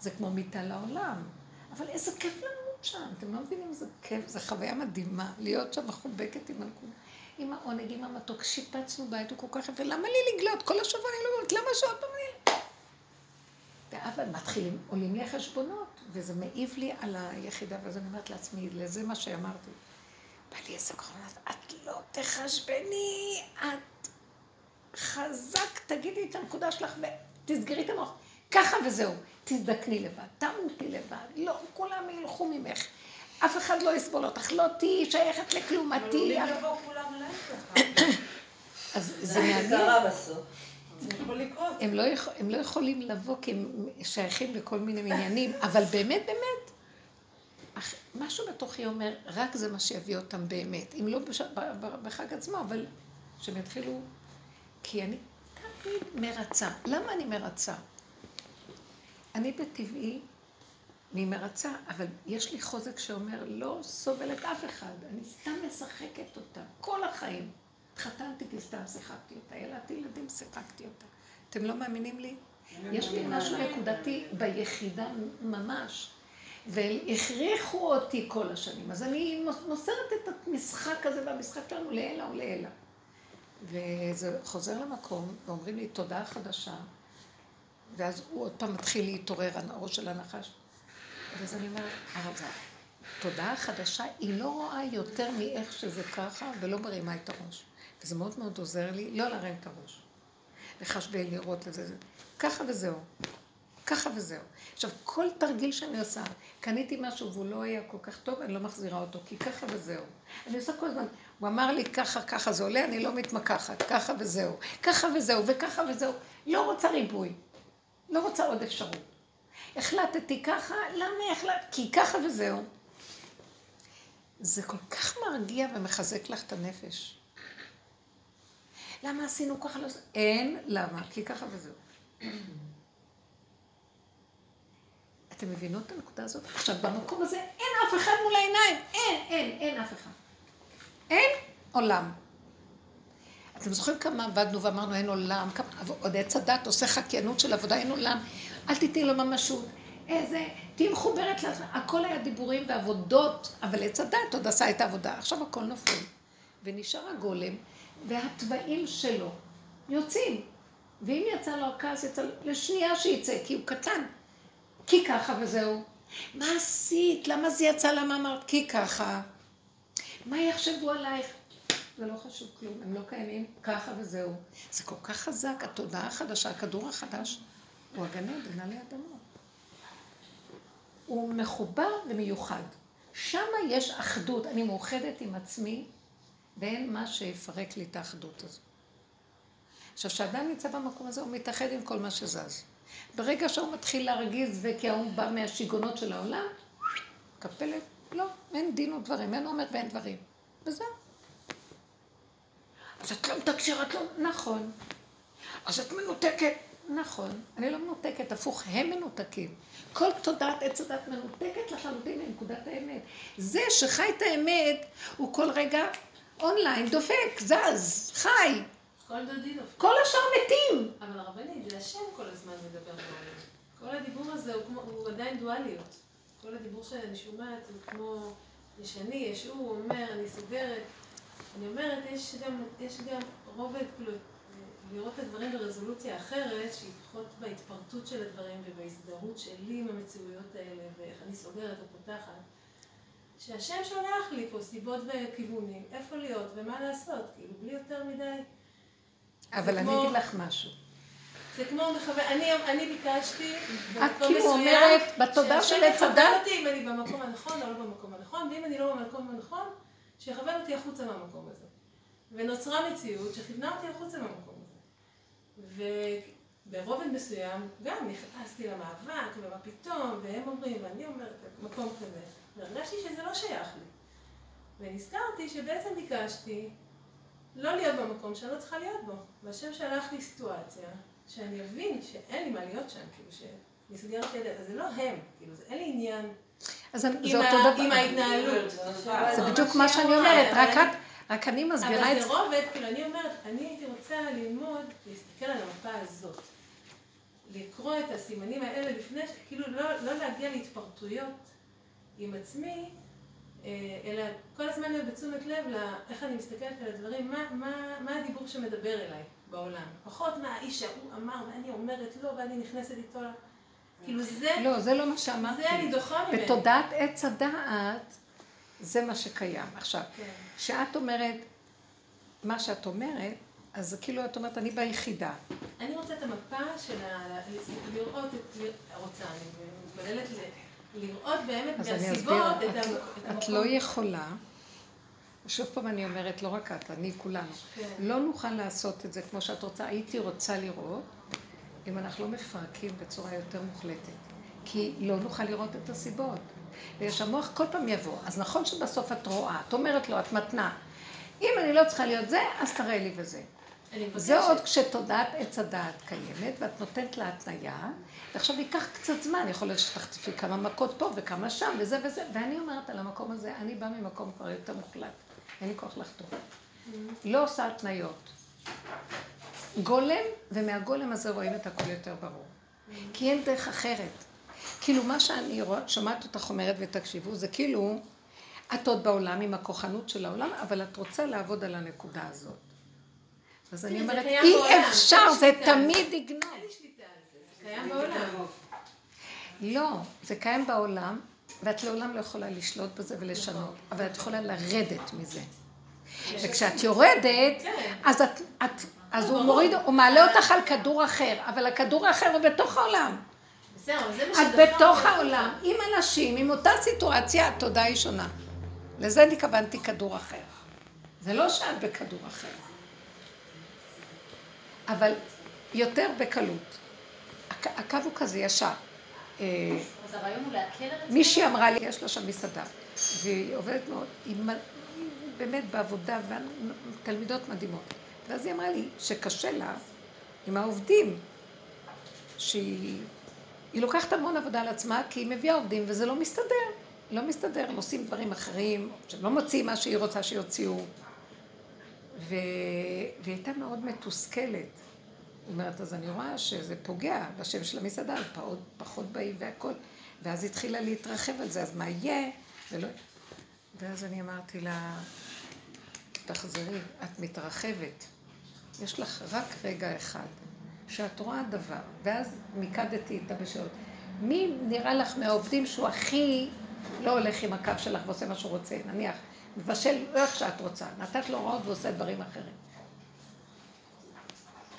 S1: זה כמו מיטה לעולם. אבל איזה כיף למות שם, אתם לא מבינים איזה כיף, זו חוויה מדהימה, להיות שם מחובקת עם הנקודה. העונג, עם המתוק, שיפצנו בית, הוא כל כך יפה, למה לי לגלות? כל השבוע אני לא אומרת, למה שעוד פעם אני... אבל מתחילים, עולים לי החשבונות, וזה מעיב לי על היחידה, ואז אני אומרת לעצמי, לזה מה שאמרתי. בא לי איזה קרונות, את לא תחשבני, את חזק, תגידי את הנקודה שלך ותסגרי את המוח. ככה וזהו, תזדקני לבד, תמותי לבד, לא, כולם ילכו ממך. אף אחד לא יסבול אותך, לא תהיי שייכת לכלום, את תהיי...
S3: אבל עולים לבוא כולם ככה.
S1: אז זה מעניין. הם לא, יכול, הם לא יכולים לבוא כי הם שייכים לכל מיני עניינים, אבל באמת, באמת, אך- משהו בתוכי אומר, רק זה מה שיביא אותם באמת. אם לא בש... בחג עצמו, אבל שהם יתחילו... כי אני תמיד מרצה. למה אני מרצה? אני בטבעי, אני מרצה, אבל יש לי חוזק שאומר, לא סובלת אף אחד, אני סתם משחקת אותה, כל החיים. התחתנתי כי סתם שיחקתי אותה, ילדתי ילדים, שיחקתי אותה. אתם לא מאמינים לי? יש לי משהו נקודתי ביחידה ממש, והכריחו אותי כל השנים, אז אני מוסרת את המשחק הזה והמשחק שלנו לעילא ולעילא. וזה חוזר למקום, ואומרים לי תודעה חדשה, ואז הוא עוד פעם מתחיל להתעורר, הראש של הנחש. ואז אני אומרת, הרב תודעה חדשה, היא לא רואה יותר מאיך שזה ככה, ולא מרימה את הראש. וזה מאוד מאוד עוזר לי לא להרים את הראש. לחשבי לראות את זה. ככה וזהו. ככה וזהו. עכשיו, כל תרגיל שאני עושה, קניתי משהו והוא לא היה כל כך טוב, אני לא מחזירה אותו, כי ככה וזהו. אני עושה כל הזמן, הוא אמר לי ככה, ככה זה עולה, אני לא מתמקחת, ככה וזהו. ככה וזהו, וככה וזהו. לא רוצה ריבוי. לא רוצה עוד אפשרות. החלטתי ככה, למה החלטתי? כי ככה וזהו. זה כל כך מרגיע ומחזק לך את הנפש. למה עשינו ככה? לא... אין, למה? כי ככה וזהו. *clears throat* אתם מבינות את הנקודה הזאת? עכשיו, במקום הזה אין אף אחד מול העיניים. אין, אין, אין אף אחד. אין עולם. אתם זוכרים כמה עבדנו ואמרנו אין עולם, כמה, עוד עץ הדת עושה חקיינות של עבודה, אין עולם, אל תתני לו ממשות. איזה, תהיי מחוברת לעצמך, הכל היה דיבורים ועבודות, אבל עץ הדת עוד עשה את העבודה, עכשיו הכל נופל. ונשאר הגולם, והתוואים שלו יוצאים. ואם יצא לו הכעס, יצא לו, לשנייה שיצא, כי הוא קטן. כי ככה וזהו. מה עשית? למה זה יצא? למה אמרת? כי ככה. מה יחשבו עלייך? זה לא חשוב כלום, הם לא קיימים, ככה וזהו. זה כל כך חזק, התודעה החדשה, הכדור החדש, הוא הגן עדן עלי אדמות. הוא מחובר ומיוחד. שם יש אחדות, אני מאוחדת עם עצמי, ואין מה שיפרק לי את האחדות הזו. עכשיו, כשאדם נמצא במקום הזה, הוא מתאחד עם כל מה שזז. ברגע שהוא מתחיל להרגיז, וכי ההוא בא מהשיגעונות של העולם, קפלת, לא, אין דין ודברים, אין אומר ואין דברים. וזהו. אז את לא מתקשרת, לא... נכון. אז את מנותקת. נכון. אני לא מנותקת, הפוך, הם מנותקים. כל תודעת עץ הדת מנותקת לחלוטין מנקודת האמת. זה שחי את האמת, הוא כל רגע אונליין, דופק, זז, חי.
S5: כל דודי דופק.
S1: כל השאר מתים.
S5: אבל הרבנית, זה השם כל הזמן מדבר בעולם. כל הדיבור הזה הוא, כמו, הוא עדיין דואליות. כל הדיבור שאני שומעת הוא כמו, יש אני, יש הוא, הוא אומר, אני סוגרת. אני אומרת, יש גם, יש גם רובד, כאילו, לראות את הדברים ברזולוציה אחרת, שהיא פחות בהתפרטות של הדברים ובהזדהות שלי עם המציאויות האלה, ואיך אני סוגרת ופותחת. שהשם שולח לי פה סיבות וכיוונים, איפה להיות ומה לעשות, כאילו, בלי יותר מדי.
S1: אבל אני אגיד לך משהו.
S5: זה כמו מכוון, אני, אני ביקשתי
S1: את
S5: במקום
S1: כאילו
S5: מסוים,
S1: אומרת, בתודעה של עץ הדת,
S5: אותי אם אני במקום הנכון או לא במקום הנכון, ואם אני לא במקום הנכון, שיכוון אותי החוצה מהמקום הזה. ונוצרה מציאות שכיוונה אותי החוצה מהמקום. וברובד מסוים, גם נכנסתי למאבק, ומה פתאום, והם אומרים, ואני אומרת, מקום כזה. והרגשתי שזה לא שייך לי. ונזכרתי שבעצם ביקשתי לא להיות במקום שאני לא צריכה להיות בו. והשם שלח לי סיטואציה, שאני אבין שאין לי מה להיות שם, כאילו שנסגר את ידי, אז זה לא הם, כאילו, זה אין לי עניין
S1: אז
S5: עם
S1: זה אותו
S5: עם
S1: דבר.
S5: ההתנהלות.
S1: זה בדיוק מה שאני אומרת, רק את, רק אני מסבירה את
S5: אבל
S1: זה.
S5: זה רובד, כאילו, אני אומרת, אני הייתי רוצה ללמוד, להסתכל על המפה הזאת. לקרוא את הסימנים האלה לפני, כאילו לא, לא להגיע להתפרטויות עם עצמי, אה, אלא כל הזמן להיות בתשומת לב לאיך אני מסתכלת על הדברים, מה, מה, מה הדיבור שמדבר אליי בעולם. פחות מה האיש ההוא אמר ואני אומרת לא ואני נכנסת איתו. כאילו זה...
S1: לא, זה לא מה שאמרתי.
S5: זה אני דוחה ממנו.
S1: בתודעת עץ הדעת, זה מה שקיים. עכשיו,
S5: כן.
S1: כשאת אומרת, מה שאת אומרת, אז כאילו את אומרת, אני ביחידה.
S5: אני רוצה את המפה של ה... לראות את... רוצה, אני מתפללת ל- לראות באמת מהסיבות את
S1: את,
S5: ה-
S1: לא-
S5: את המקום.
S1: לא יכולה, שוב פעם אני אומרת, לא רק את, אני כולנו,
S5: כן.
S1: לא נוכל לעשות את זה כמו שאת רוצה, הייתי רוצה לראות, אם אנחנו לא מפרקים בצורה יותר מוחלטת, כי לא נוכל לראות את הסיבות. ושהמוח כל פעם יבוא, אז נכון שבסוף את רואה, את אומרת לו, את מתנה, אם אני לא צריכה להיות זה, אז תראה לי וזה. זה עוד כשתודעת עץ הדעת קיימת, ואת נותנת לה התניה, ועכשיו ייקח קצת זמן, יכול להיות שתחטפי כמה מכות פה וכמה שם, וזה וזה, ואני אומרת על המקום הזה, אני באה ממקום כבר יותר מוחלט, אין לי כוח לחתום. לא עושה התניות. גולם, ומהגולם הזה רואים את הכל יותר ברור. כי אין דרך אחרת. כאילו מה שאני שומעת אותך אומרת ותקשיבו, זה כאילו, את עוד בעולם עם הכוחנות של העולם, אבל את רוצה לעבוד על הנקודה הזאת. אז אני אומרת, אי אפשר, זה תמיד יגנוב.
S5: אין לי שליטה על זה, זה קיים בעולם.
S1: לא, זה קיים בעולם, ואת לעולם לא יכולה לשלוט בזה ולשנות, אבל את יכולה לרדת מזה. וכשאת יורדת,
S5: כן.
S1: אז את, את, אז הוא מוריד, הוא מעלה אותך על כדור אחר, אבל הכדור האחר הוא בתוך העולם.
S5: זה מה
S1: את בתוך. העולם, עם אנשים, עם אותה סיטואציה, התודעה היא שונה. לזה אני התכוונתי כדור אחר. זה לא שאת בכדור אחר. אבל יותר בקלות. הק- הקו הוא כזה ישר. אה,
S6: אז הרעיון הוא להקל על עצמנו?
S1: מישהי אמרה לי, יש לה שם מסעדה, והיא עובדת מאוד, היא באמת בעבודה, ותלמידות מדהימות. ואז היא אמרה לי שקשה לה עם העובדים, שהיא היא לוקחת המון עבודה על עצמה, כי היא מביאה עובדים וזה לא מסתדר. לא מסתדר, הם עושים דברים אחרים, שהם לא מוציאים מה שהיא רוצה שיוציאו. ו... והיא הייתה מאוד מתוסכלת. היא אומרת, אז אני רואה שזה פוגע בשם של המסעדה, פחות, פחות באים והכל. ואז התחילה להתרחב על זה, אז מה יהיה? ולא... ואז אני אמרתי לה, תחזרי, את מתרחבת. יש לך רק רגע אחד, שאת רואה דבר, ואז מיקדתי איתה בשאלות. מי נראה לך מהעובדים שהוא הכי לא הולך עם הקו שלך ועושה מה שהוא רוצה, נניח, מבשל לא איך שאת רוצה, נתת לו הוראות ועושה דברים אחרים.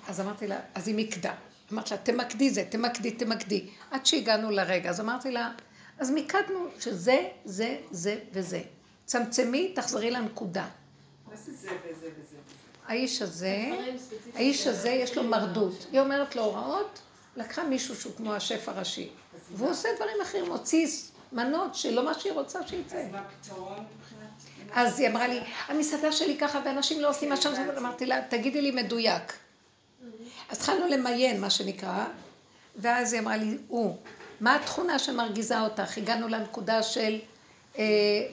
S1: אז אמרתי לה, אז היא מיקדה. אמרתי לה, תמקדי זה, תמקדי, תמקדי. עד שהגענו לרגע. אז אמרתי לה, אז מיקדנו שזה, זה, זה וזה. צמצמי, תחזרי לנקודה.
S3: מה זה זה וזה וזה?
S1: האיש הזה, האיש הזה יש לו מרדות. היא אומרת לו הוראות, לקחה מישהו שהוא כמו השף הראשי. והוא עושה דברים אחרים, מוציא מנות שלא מה שהיא רוצה שיצא.
S3: אז מה הפתרון מבחינת...
S1: אז היא אמרה לי, המסעדה שלי ככה, ואנשים לא עושים מה שם, אמרתי לה, תגידי לי מדויק. אז התחלנו למיין, מה שנקרא, ואז היא אמרה לי, הוא, מה התכונה שמרגיזה אותך? הגענו לנקודה של אה,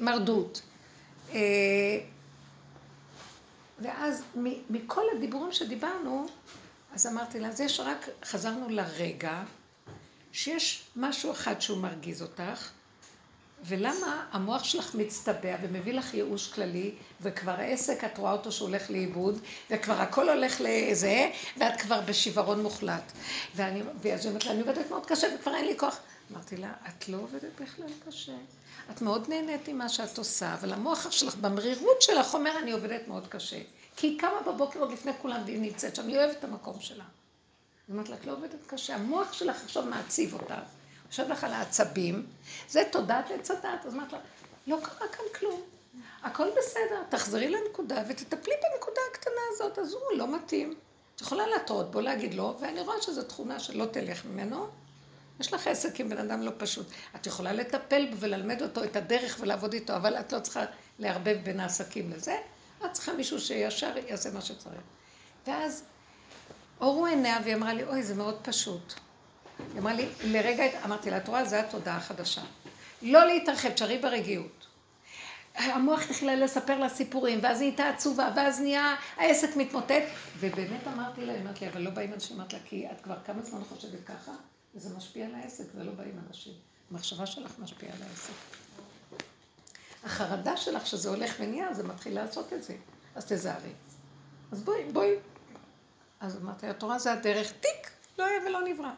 S1: מרדות. אה, ואז מכל הדיבורים שדיברנו, אז אמרתי לה, אז יש רק, חזרנו לרגע, שיש משהו אחד שהוא מרגיז אותך, ולמה המוח שלך מצטבע ומביא לך ייאוש כללי, וכבר העסק, את רואה אותו שהולך לאיבוד, וכבר הכל הולך לזה, ואת כבר בשיוורון מוחלט. ואני, ואז היא אומרת לה, אני עובדת מאוד קשה וכבר אין לי כוח. אמרתי לה, את לא עובדת בכלל קשה. את מאוד נהנית ממה שאת עושה, אבל המוח שלך, במרירות שלך, אומר, אני עובדת מאוד קשה. כי היא קמה בבוקר עוד לפני כולם והיא נמצאת שם, היא אוהבת את המקום שלה. אז אמרת לה, את לא עובדת קשה, המוח שלך עכשיו מעציב אותך. יושב לך על העצבים, זה תודעת עץ הדת. אז אמרת לה, לא קרה כאן כלום. הכל בסדר, תחזרי לנקודה ותטפלי בנקודה הקטנה הזאת, אז הוא לא מתאים. את יכולה להטעות בו, להגיד לו, ואני רואה שזו תכונה שלא תלך ממנו. יש לך עסק עם בן אדם לא פשוט. את יכולה לטפל בו וללמד אותו את הדרך ולעבוד איתו, אבל את לא צריכה לערבב בין העסקים לזה. את צריכה מישהו שישר יעשה מה שצריך. ואז אורו עיניה והיא אמרה לי, אוי, זה מאוד פשוט. היא אמרה לי, לרגע, אמרתי לה, את רואה, זו התודעה החדשה. לא להתרחב, תשארי ברגיעות. המוח התחילה לספר לה סיפורים, ואז היא הייתה עצובה, ואז נהיה, העסק מתמוטט, ובאמת אמרתי לה, אמרתי לי, אבל לא באים אנשים, אמרתי לה, כי את כבר כמה זמן חושבת ככה, וזה משפיע על העסק, ולא באים אנשים. המחשבה שלך משפיעה על העסק. החרדה שלך שזה הולך ונהיה, זה מתחיל לעשות את זה, אז תזהרי. אז בואי, בואי. אז אמרתי, התורה זה הדרך, טיק, לא היה ולא נברא.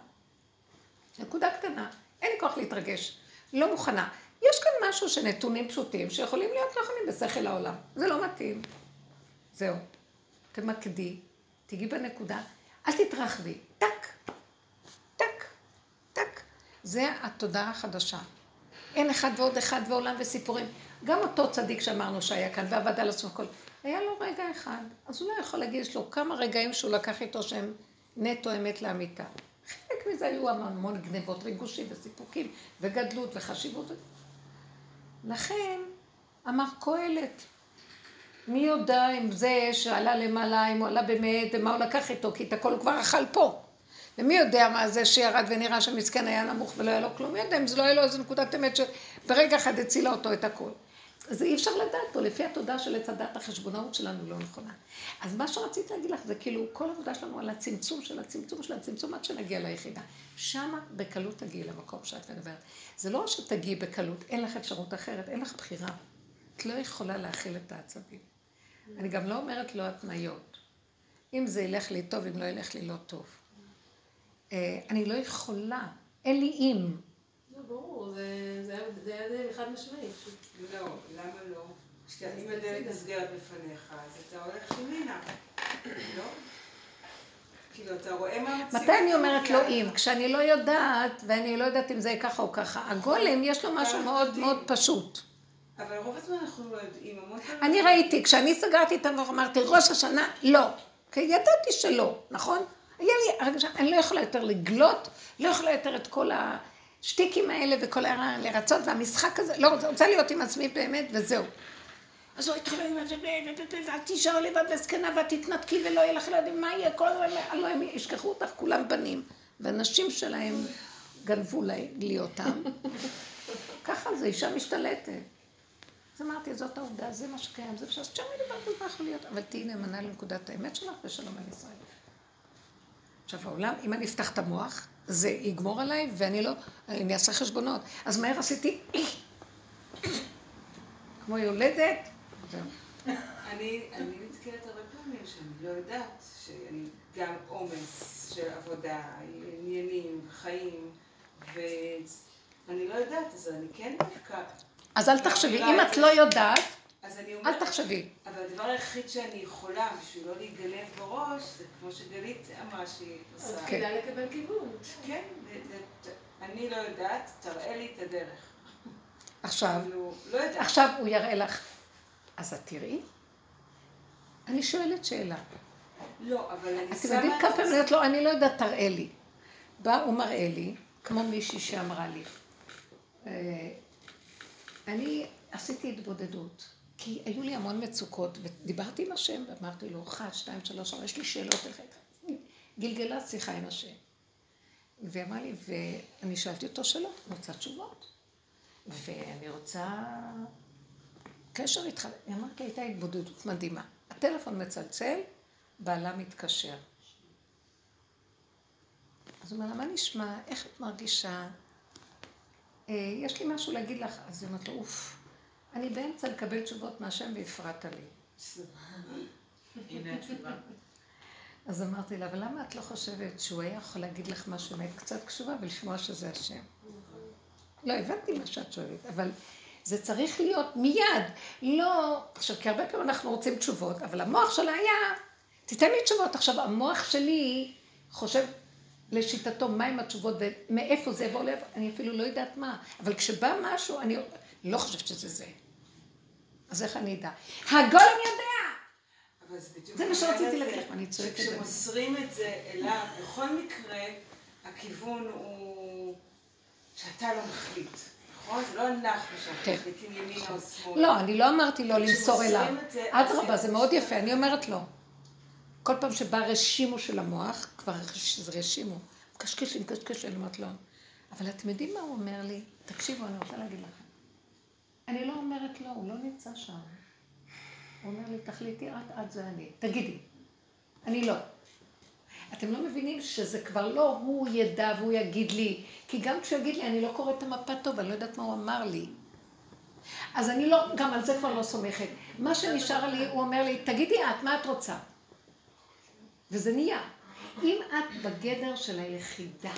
S1: נקודה קטנה, אין לי כוח להתרגש, לא מוכנה. יש כאן משהו שנתונים פשוטים שיכולים להיות יכולים בשכל העולם. זה לא מתאים. זהו. תמקדי, תגיעי בנקודה, אל תתרחבי. טק, טק, טק. זה התודעה החדשה. אין אחד ועוד אחד ועולם וסיפורים. גם אותו צדיק שאמרנו שהיה כאן ועבד על עצמו הכל, היה לו רגע אחד, אז הוא לא יכול להגיד, יש לו כמה רגעים שהוא לקח איתו שהם נטו אמת לאמיתה. חלק מזה היו המון גנבות, ריגושים וסיפוקים וגדלות וחשיבות. לכן אמר קהלת, מי יודע אם זה שעלה למעלה, אם הוא עלה באמת, ומה הוא לקח איתו, כי את הכל הוא כבר אכל פה. ומי יודע מה זה שירד ונראה שמסכן היה נמוך ולא היה לו כלום, מי יודע אם זה לא היה לו איזה נקודת אמת שברגע אחד הצילה אותו את הכל. אז אי אפשר לדעת פה, לפי התודעה של עץ הדת החשבונאות שלנו לא נכונה. אז מה שרציתי להגיד לך זה כאילו כל העבודה שלנו על הצמצום של הצמצום של הצמצום עד שנגיע ליחידה. שמה בקלות תגיעי למקום שאת מדברת. זה לא שתגיעי בקלות, אין לך אפשרות אחרת, אין לך בחירה. את לא יכולה להכיל את העצבים. אני גם לא אומרת לא התניות. אם זה ילך לי טוב, אם לא ילך לי לא טוב. אה, אני לא יכולה, אין לי אם.
S5: לא, ברור, זה היה די חד משמעי.
S3: לא, למה לא? אם הדלת נסגרת בפניך, אז אתה הולך ימינה, לא? כאילו, אתה רואה מה המציאות?
S1: מתי אני אומרת לא אם? כשאני לא יודעת, ואני לא יודעת אם זה יהיה ככה או ככה. הגולם יש לו משהו מאוד מאוד פשוט.
S3: אבל רוב הזמן אנחנו לא יודעים, המון פעמים...
S1: אני ראיתי, כשאני סגרתי את המוח, אמרתי, ראש השנה, לא. כי ידעתי שלא, נכון? היה לי הרגשה, אני לא יכולה יותר לגלות, לא יכולה יותר את כל השטיקים האלה וכל לרצות, והמשחק הזה, לא רוצה להיות עם עצמי באמת, וזהו. אז הוא התחיל זה, ואת תישאר לבד וזקנה, ואת תתנתקי ולא יהיה לך ילדים, מה יהיה? כל הזמן, הלוא הם ישכחו אותך, כולם בנים. והנשים שלהם גנבו לי אותם. *laughs* ככה זה, אישה משתלטת. אז אמרתי, זאת העובדה, זה מה שקיים, זה אפשר, תשמעי לבד, מה יכול להיות, אבל תהיי נאמנה לנקודת האמת שלך ושלום על ישראל. עכשיו העולם, אם אני אפתח את המוח, זה יגמור עליי ואני לא, אני אעשה חשבונות. אז מהר עשיתי כמו יולדת, זהו.
S3: אני נתקלת הרבה פעמים שאני לא יודעת, שאני גם עומס של עבודה, עניינים, חיים, ואני לא יודעת, אז אני כן דווקא...
S1: אז אל תחשבי, אם את לא יודעת, אל תחשבי.
S3: אבל הדבר היחיד שאני יכולה, בשביל לא להיגנב בראש, זה כמו שגלית אמרה שהיא עושה.
S5: אז כדאי לקבל כיוון.
S3: כן, אני לא יודעת, תראה לי את הדרך.
S1: עכשיו,
S3: כאילו, לא
S1: עכשיו הוא יראה לך. אז את תראי? אני שואלת שאלה.
S3: לא, אבל אני שמה...
S1: אתם יודעים כמה פעמים אומרת לו, אני לא יודעת, תראה לי. בא, הוא מראה לי, כמו מישהי שאמרה לי. אה, אני עשיתי התבודדות, כי היו לי המון מצוקות, ודיברתי עם השם, ואמרתי לו, אחת, שתיים, שלוש, ארבע, יש לי שאלות אליך. גלגלה שיחה עם השם. ואמר לי, ואני שאלתי אותו שאלות, אני רוצה תשובות. ואני רוצה קשר איתך. היא אמרת לי, הייתה התבודדות מדהימה. הטלפון מצלצל, בעלה מתקשר. אז הוא אומר לה, מה נשמע? איך את מרגישה? אה, יש לי משהו להגיד לך. אז היא אומרת לו, אוף, אני באמצע לקבל תשובות מהשם והפרעת לי.
S2: הנה התשובה.
S1: אז אמרתי לה, אבל למה את לא חושבת שהוא היה יכול להגיד לך משהו באמת קצת קשובה ולשמוע שזה השם? לא, הבנתי מה שאת שואלת, אבל זה צריך להיות מיד. לא, עכשיו, כי הרבה פעמים אנחנו רוצים תשובות, אבל המוח שלה היה, תיתן לי תשובות. עכשיו, המוח שלי חושב לשיטתו מהם התשובות ומאיפה זה יבוא לב, אני אפילו לא יודעת מה. אבל כשבא משהו, אני לא חושבת שזה זה. אז איך אני אדע? הגולם יודע! זה מה שרציתי להגיד לך, אני צועקת.
S3: כשמוסרים את זה אליו, בכל מקרה, הכיוון הוא שאתה לא מחליט. נכון? זה לא אנחנו שאנחנו מחליטים ימינה או שמאלה.
S1: לא, אני לא אמרתי לו למסור אליו. אדרבה, זה מאוד יפה, אני אומרת לו. כל פעם שבא רשימו של המוח, כבר זה רשימו, מקשקש מקשקש, אני אומרת לו, אבל אתם יודעים מה הוא אומר לי? תקשיבו, אני רוצה להגיד לכם. אני לא אומרת לא, הוא לא נמצא שם. הוא אומר לי, תחליטי את, את זה אני. תגידי. אני לא. אתם לא מבינים שזה כבר לא הוא ידע והוא יגיד לי, כי גם כשהוא יגיד לי, אני לא קוראת את המפה טוב, אני לא יודעת מה הוא אמר לי. אז אני לא, גם על זה כבר לא סומכת. מה שנשאר לי, הוא אומר לי, תגידי את, מה את רוצה? וזה נהיה. אם את בגדר של היחידה,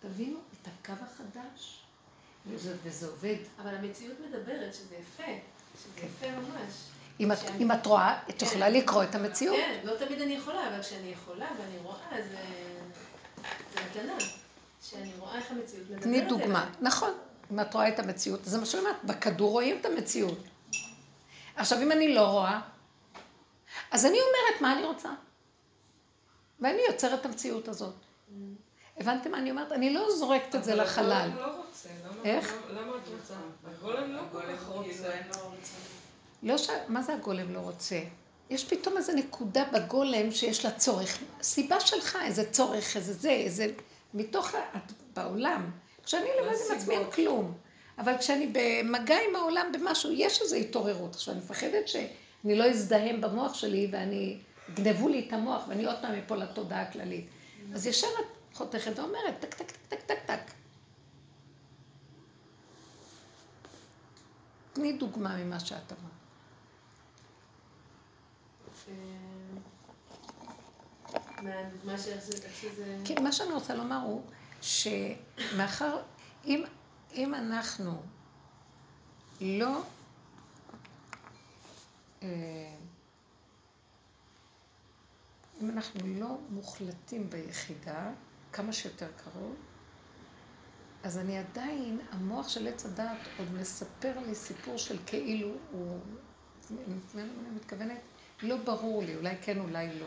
S1: תבינו את הקו החדש, וזה, וזה עובד.
S5: אבל המציאות מדברת שזה יפה, שזה
S1: כן.
S5: יפה ממש.
S1: אם את,
S5: שאני-
S1: אם את רואה, את
S5: כן.
S1: יכולה לקרוא את המציאות.
S5: כן, לא תמיד אני יכולה, אבל כשאני יכולה ואני רואה, זה זה מתנה. שאני רואה איך המציאות מדברת
S1: תני. דוגמה. נכון, אם את רואה את המציאות, זה מה שאני אומרת, בכדור רואים את המציאות. עכשיו, אם אני לא רואה, אז אני אומרת מה אני רוצה. ואני יוצרת את המציאות הזאת. הבנתם מה אני אומרת? אני לא זורקת את זה
S7: אבל
S1: לחלל.
S7: לא
S1: איך?
S7: למה- את רוצה? הגולם לא כל
S3: הגולם
S7: כך
S3: כאילו
S7: רוצה.
S3: אין לו רצון.
S1: לא ש... מה זה הגולם לא רוצה? יש פתאום איזו נקודה בגולם שיש לה צורך. סיבה שלך, איזה צורך, איזה זה, איזה... מתוך ה... את בעולם. כשאני לבד עם עצמי אין כלום. אבל כשאני במגע עם העולם במשהו, יש איזו התעוררות. עכשיו, אני מפחדת שאני לא אזדהם במוח שלי ואני... גנבו לי את המוח ואני עוד פעם אפול לתודעה הכללית. אז ישר את חותכת ואומרת, טק, טק, טק, טק, טק, טק. תני דוגמה ממה שאת אמרת.
S5: מהדוגמה שזה...
S1: כן, מה שאני רוצה לומר הוא שמאחר, אם, אם אנחנו לא... אה, אם אנחנו לא מוחלטים ביחידה, כמה שיותר קרוב, אז אני עדיין, המוח של עץ הדעת עוד מספר לי סיפור של כאילו הוא, אני מתכוונת, לא ברור לי, אולי כן, אולי לא.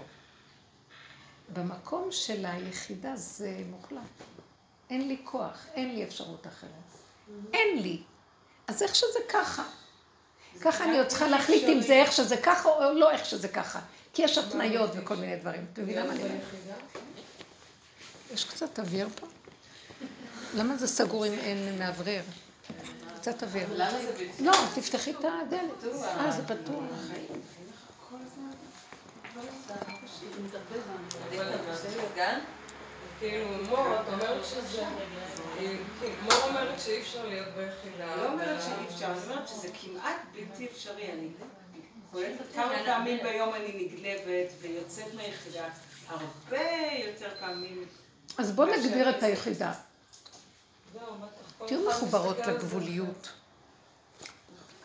S1: במקום של היחידה זה מוחלט. אין לי כוח, אין לי אפשרות אחרת. אין לי. אז איך שזה ככה. ככה אני עוד צריכה להחליט אם זה איך שזה ככה או לא איך שזה ככה. כי יש התניות וכל מיני דברים. אתה מבינה מה אני אומרת? יש קצת אוויר פה? למה זה סגור אם אין מאוורר? קצת אוויר. לא, תפתחי את הדלת. אה, זה פתוח.
S7: כאילו, מור, את אומרת שזה... מור אומרת שאי אפשר להיות ביחידה.
S3: לא אומרת שאי אפשר, אני אומרת שזה כמעט בלתי אפשרי. אני פועלת כמה פעמים ביום אני נגנבת ויוצאת מהיחידה. הרבה יותר פעמים.
S1: אז בואו נגדיר את היחידה. תהיו מחוברות לגבוליות.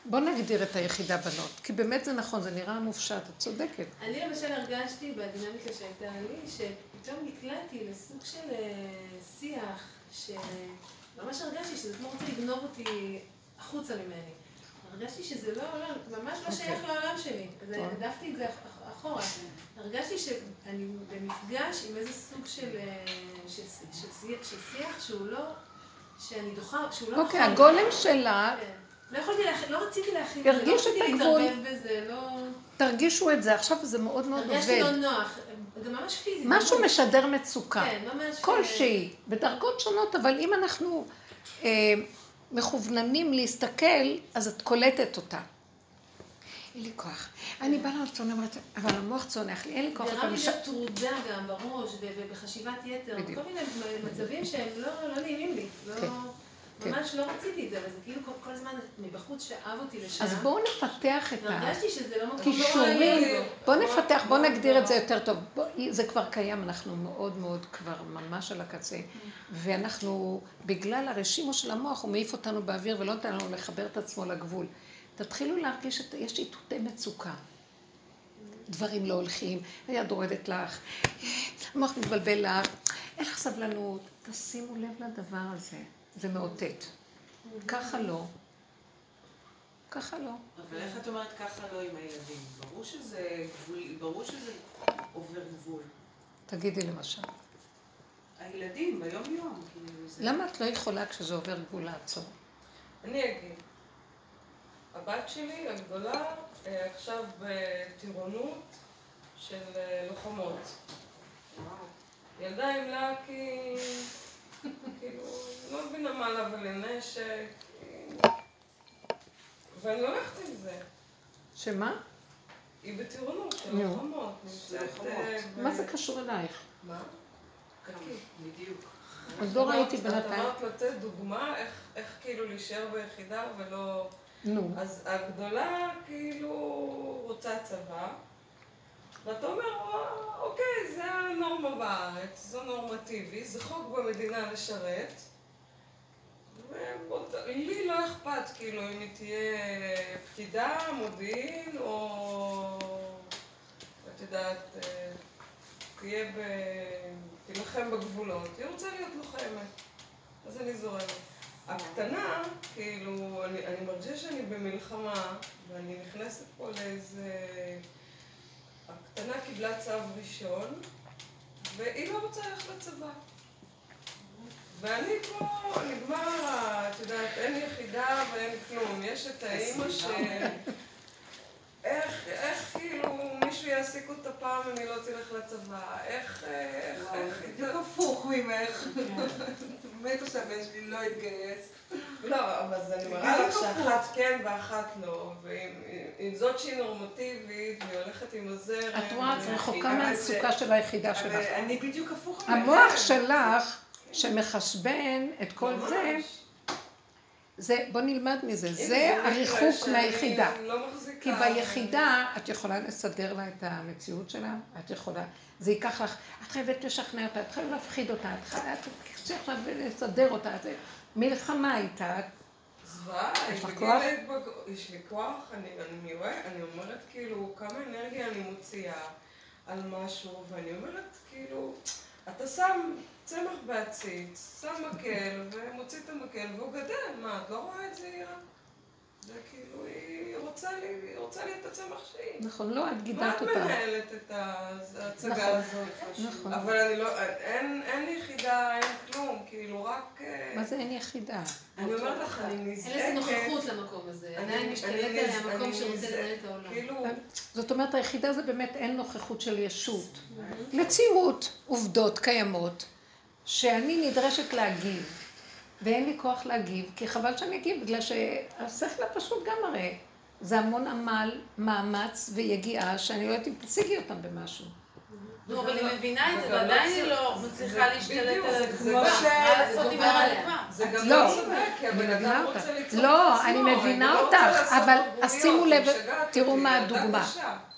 S1: בואו נגדיר את היחידה בנות, כי באמת זה נכון, זה נראה מופשט, את צודקת.
S5: אני למשל הרגשתי בדינמיקה שהייתה לי, שפתאום נקלעתי לסוג של אה, שיח, שממש הרגשתי שזה כמו רוצה לגנוב אותי החוצה ממני. הרגשתי שזה לא עולם, ממש לא שייך
S1: אוקיי.
S5: לעולם שלי. אז. העדפתי את זה אח- אחורה. הרגשתי שאני במפגש עם איזה סוג של, אה, של שיח שהוא לא, שאני דוחה, שהוא לא
S1: אוקיי,
S5: נכון.
S1: הגולם שלה,
S5: כן. לא יכולתי להכיל, לא רציתי להכיל,
S1: הרגיש
S5: לא
S1: את
S5: רציתי
S1: הגבול.
S5: להתערבב בזה, לא...
S1: תרגישו את זה, עכשיו זה מאוד מאוד
S5: הרגשתי לא
S1: עובד.
S5: נוח, גם ממש פיזית.
S1: משהו
S5: ממש-
S1: משדר מצוקה,
S5: כן, ממש...
S1: כלשהי, בדרגות שונות, אבל אם אנחנו אה, מכווננים להסתכל, אז את קולטת אותה. אין לי כוח. אני באה לרצון, אבל המוח צונח לי, אין לי כוח.
S5: לי
S1: מש-
S5: להיות טרודה גם בראש ובחשיבת יתר. כל מיני מצבים שהם לא לא נעימים לי, לא-
S1: כן, כן.
S5: ממש לא רציתי את זה, אבל זה כאילו כל- הזמן מבחוץ שאב אותי לשם.
S1: אז בואו נפתח את ה...
S5: והרגשתי שזה לא מקום לא
S1: כישורים. בואו נפתח, בואו נגדיר את זה יותר טוב. זה כבר קיים, אנחנו מאוד מאוד כבר ממש על הקצה. ואנחנו, בגלל הרשימו של המוח, הוא מעיף אותנו באוויר ולא נותן לנו לחבר את עצמו לגבול. תתחילו להרגיש שיש איתותי מצוקה. דברים לא הולכים, היד רועדת לך, המוח מתבלבל לך, אין לך סבלנות. תשימו לב לדבר הזה, זה מאותת. ככה לא. ככה לא.
S3: אבל איך את אומרת ככה לא עם הילדים? ברור שזה גבול, ברור שזה עובר גבול.
S1: תגידי למשל.
S3: הילדים ביום יום, כאילו.
S1: למה את לא יכולה כשזה עובר גבול לעצור?
S7: אני אגיד. הבת שלי הגדולה אה, עכשיו בטירונות של אה, לוחמות. ילדה עם לה כי... *laughs* כאילו, לא מבינה מה לה ולנשק. ואני הולכת עם זה.
S1: שמה?
S7: היא בטירונות של. לוחמות. אה,
S1: מה זה קשור אלייך?
S7: מה?
S3: בדיוק.
S1: עוד לא ראיתי
S7: את
S1: בינתיים.
S7: אמרת לתת דוגמה איך, איך כאילו להישאר ביחידה ולא...
S1: נו.
S7: אז הגדולה כאילו רוצה צבא, ואתה אומר, "אה, אוקיי, זה הנורמה בארץ, זה נורמטיבי, זה חוק במדינה לשרת. לי לא אכפת, כאילו, אם היא תהיה פקידה, מודיעין, או... את יודעת, אה, תהיה ב... תילחם בגבולות. היא רוצה להיות לוחמת, אז אני זורמת. הקטנה, כאילו, אני, אני מרגישה שאני במלחמה, ואני נכנסת פה לאיזה... הקטנה קיבלה צו ראשון, והיא לא רוצה ללכת לצבא. ואני פה, נגמר, את יודעת, אין יחידה ואין כלום. יש את האימא ש... איך, איך כאילו מישהו יעסיק אותה פעם אם היא לא תלך לצבא? איך, איך, איך...
S3: בדיוק הפוך ממך. *laughs* מתה שהבן שלי לא יתגייס.
S7: לא, אבל זה אני מראה לך שאחת כן ואחת לא, ואם אם זאת שהיא נורמטיבית, והיא הולכת עם הזרם...
S1: את רואה, את רחוקה מהמצוקה של היחידה שלך.
S3: אני בדיוק הפוך.
S1: המוח שלך, שמחשבן את כל זה. זה, בוא נלמד מזה, זה הריחוק מהיחידה. כי ביחידה את יכולה לסדר לה את המציאות שלה, את יכולה, זה ייקח לך, את חייבת לשכנע אותה, את חייבת להפחיד אותה, את חייבת לסדר אותה, זה מלחמה איתה,
S7: זוועה,
S1: יש כוח?
S7: לי כוח, אני אומרת כאילו, כמה אנרגיה אני מוציאה על משהו, ואני אומרת כאילו, אתה שם צמח בעציץ, שם מקל, ומוציא את המקל, והוא גדל, מה, את לא רואה את זה, אירה? זה כאילו, היא רוצה לי, היא רוצה לי את הצמח שהיא.
S1: נכון, לא, את
S7: מה
S1: גידלת
S7: את
S1: אותה.
S7: מנהלת את ההצגה
S1: נכון,
S7: הזאת?
S1: נכון.
S7: אבל אני לא, אין, אין לי יחידה, אין כלום, כאילו, רק... אה,
S1: מה זה אין יחידה?
S7: אני אומרת לך, אני נזעקת.
S6: אין לזה נוכחות למקום הזה.
S7: אני-
S6: עדיין
S7: אני
S6: משתלט
S7: נז-
S6: עליה המקום שרוצה לנהל את העולם.
S7: כאילו,
S1: זאת אומרת, היחידה זה באמת אין נוכחות של ישות. מציאות, עובדות קיימות, שאני נדרשת להגיב, ואין לי כוח להגיב, כי חבל שאני אגיב, בגלל שהשכל הפשוט גם הרי, זה המון עמל, מאמץ ויגיעה, שאני לא יודעת אם תשיגי אותם במשהו.
S6: נו, אבל היא מבינה את זה, ועדיין
S7: לא
S6: היא לא. מצליחה להשתלט על
S7: זה
S6: התגובה.
S7: כמו ש-
S6: מה
S7: זה
S6: לעשות דיבר
S7: גם-
S6: עליה?
S7: זה גם
S1: לא,
S7: לא צודק, כי הבן
S1: אני מבינה
S7: אדם
S1: אותך.
S7: רוצה ליצור
S1: לא,
S7: את עצמו,
S1: אני מבינה
S7: לא
S1: אותך, אבל שימו לב, תראו מה הדוגמה.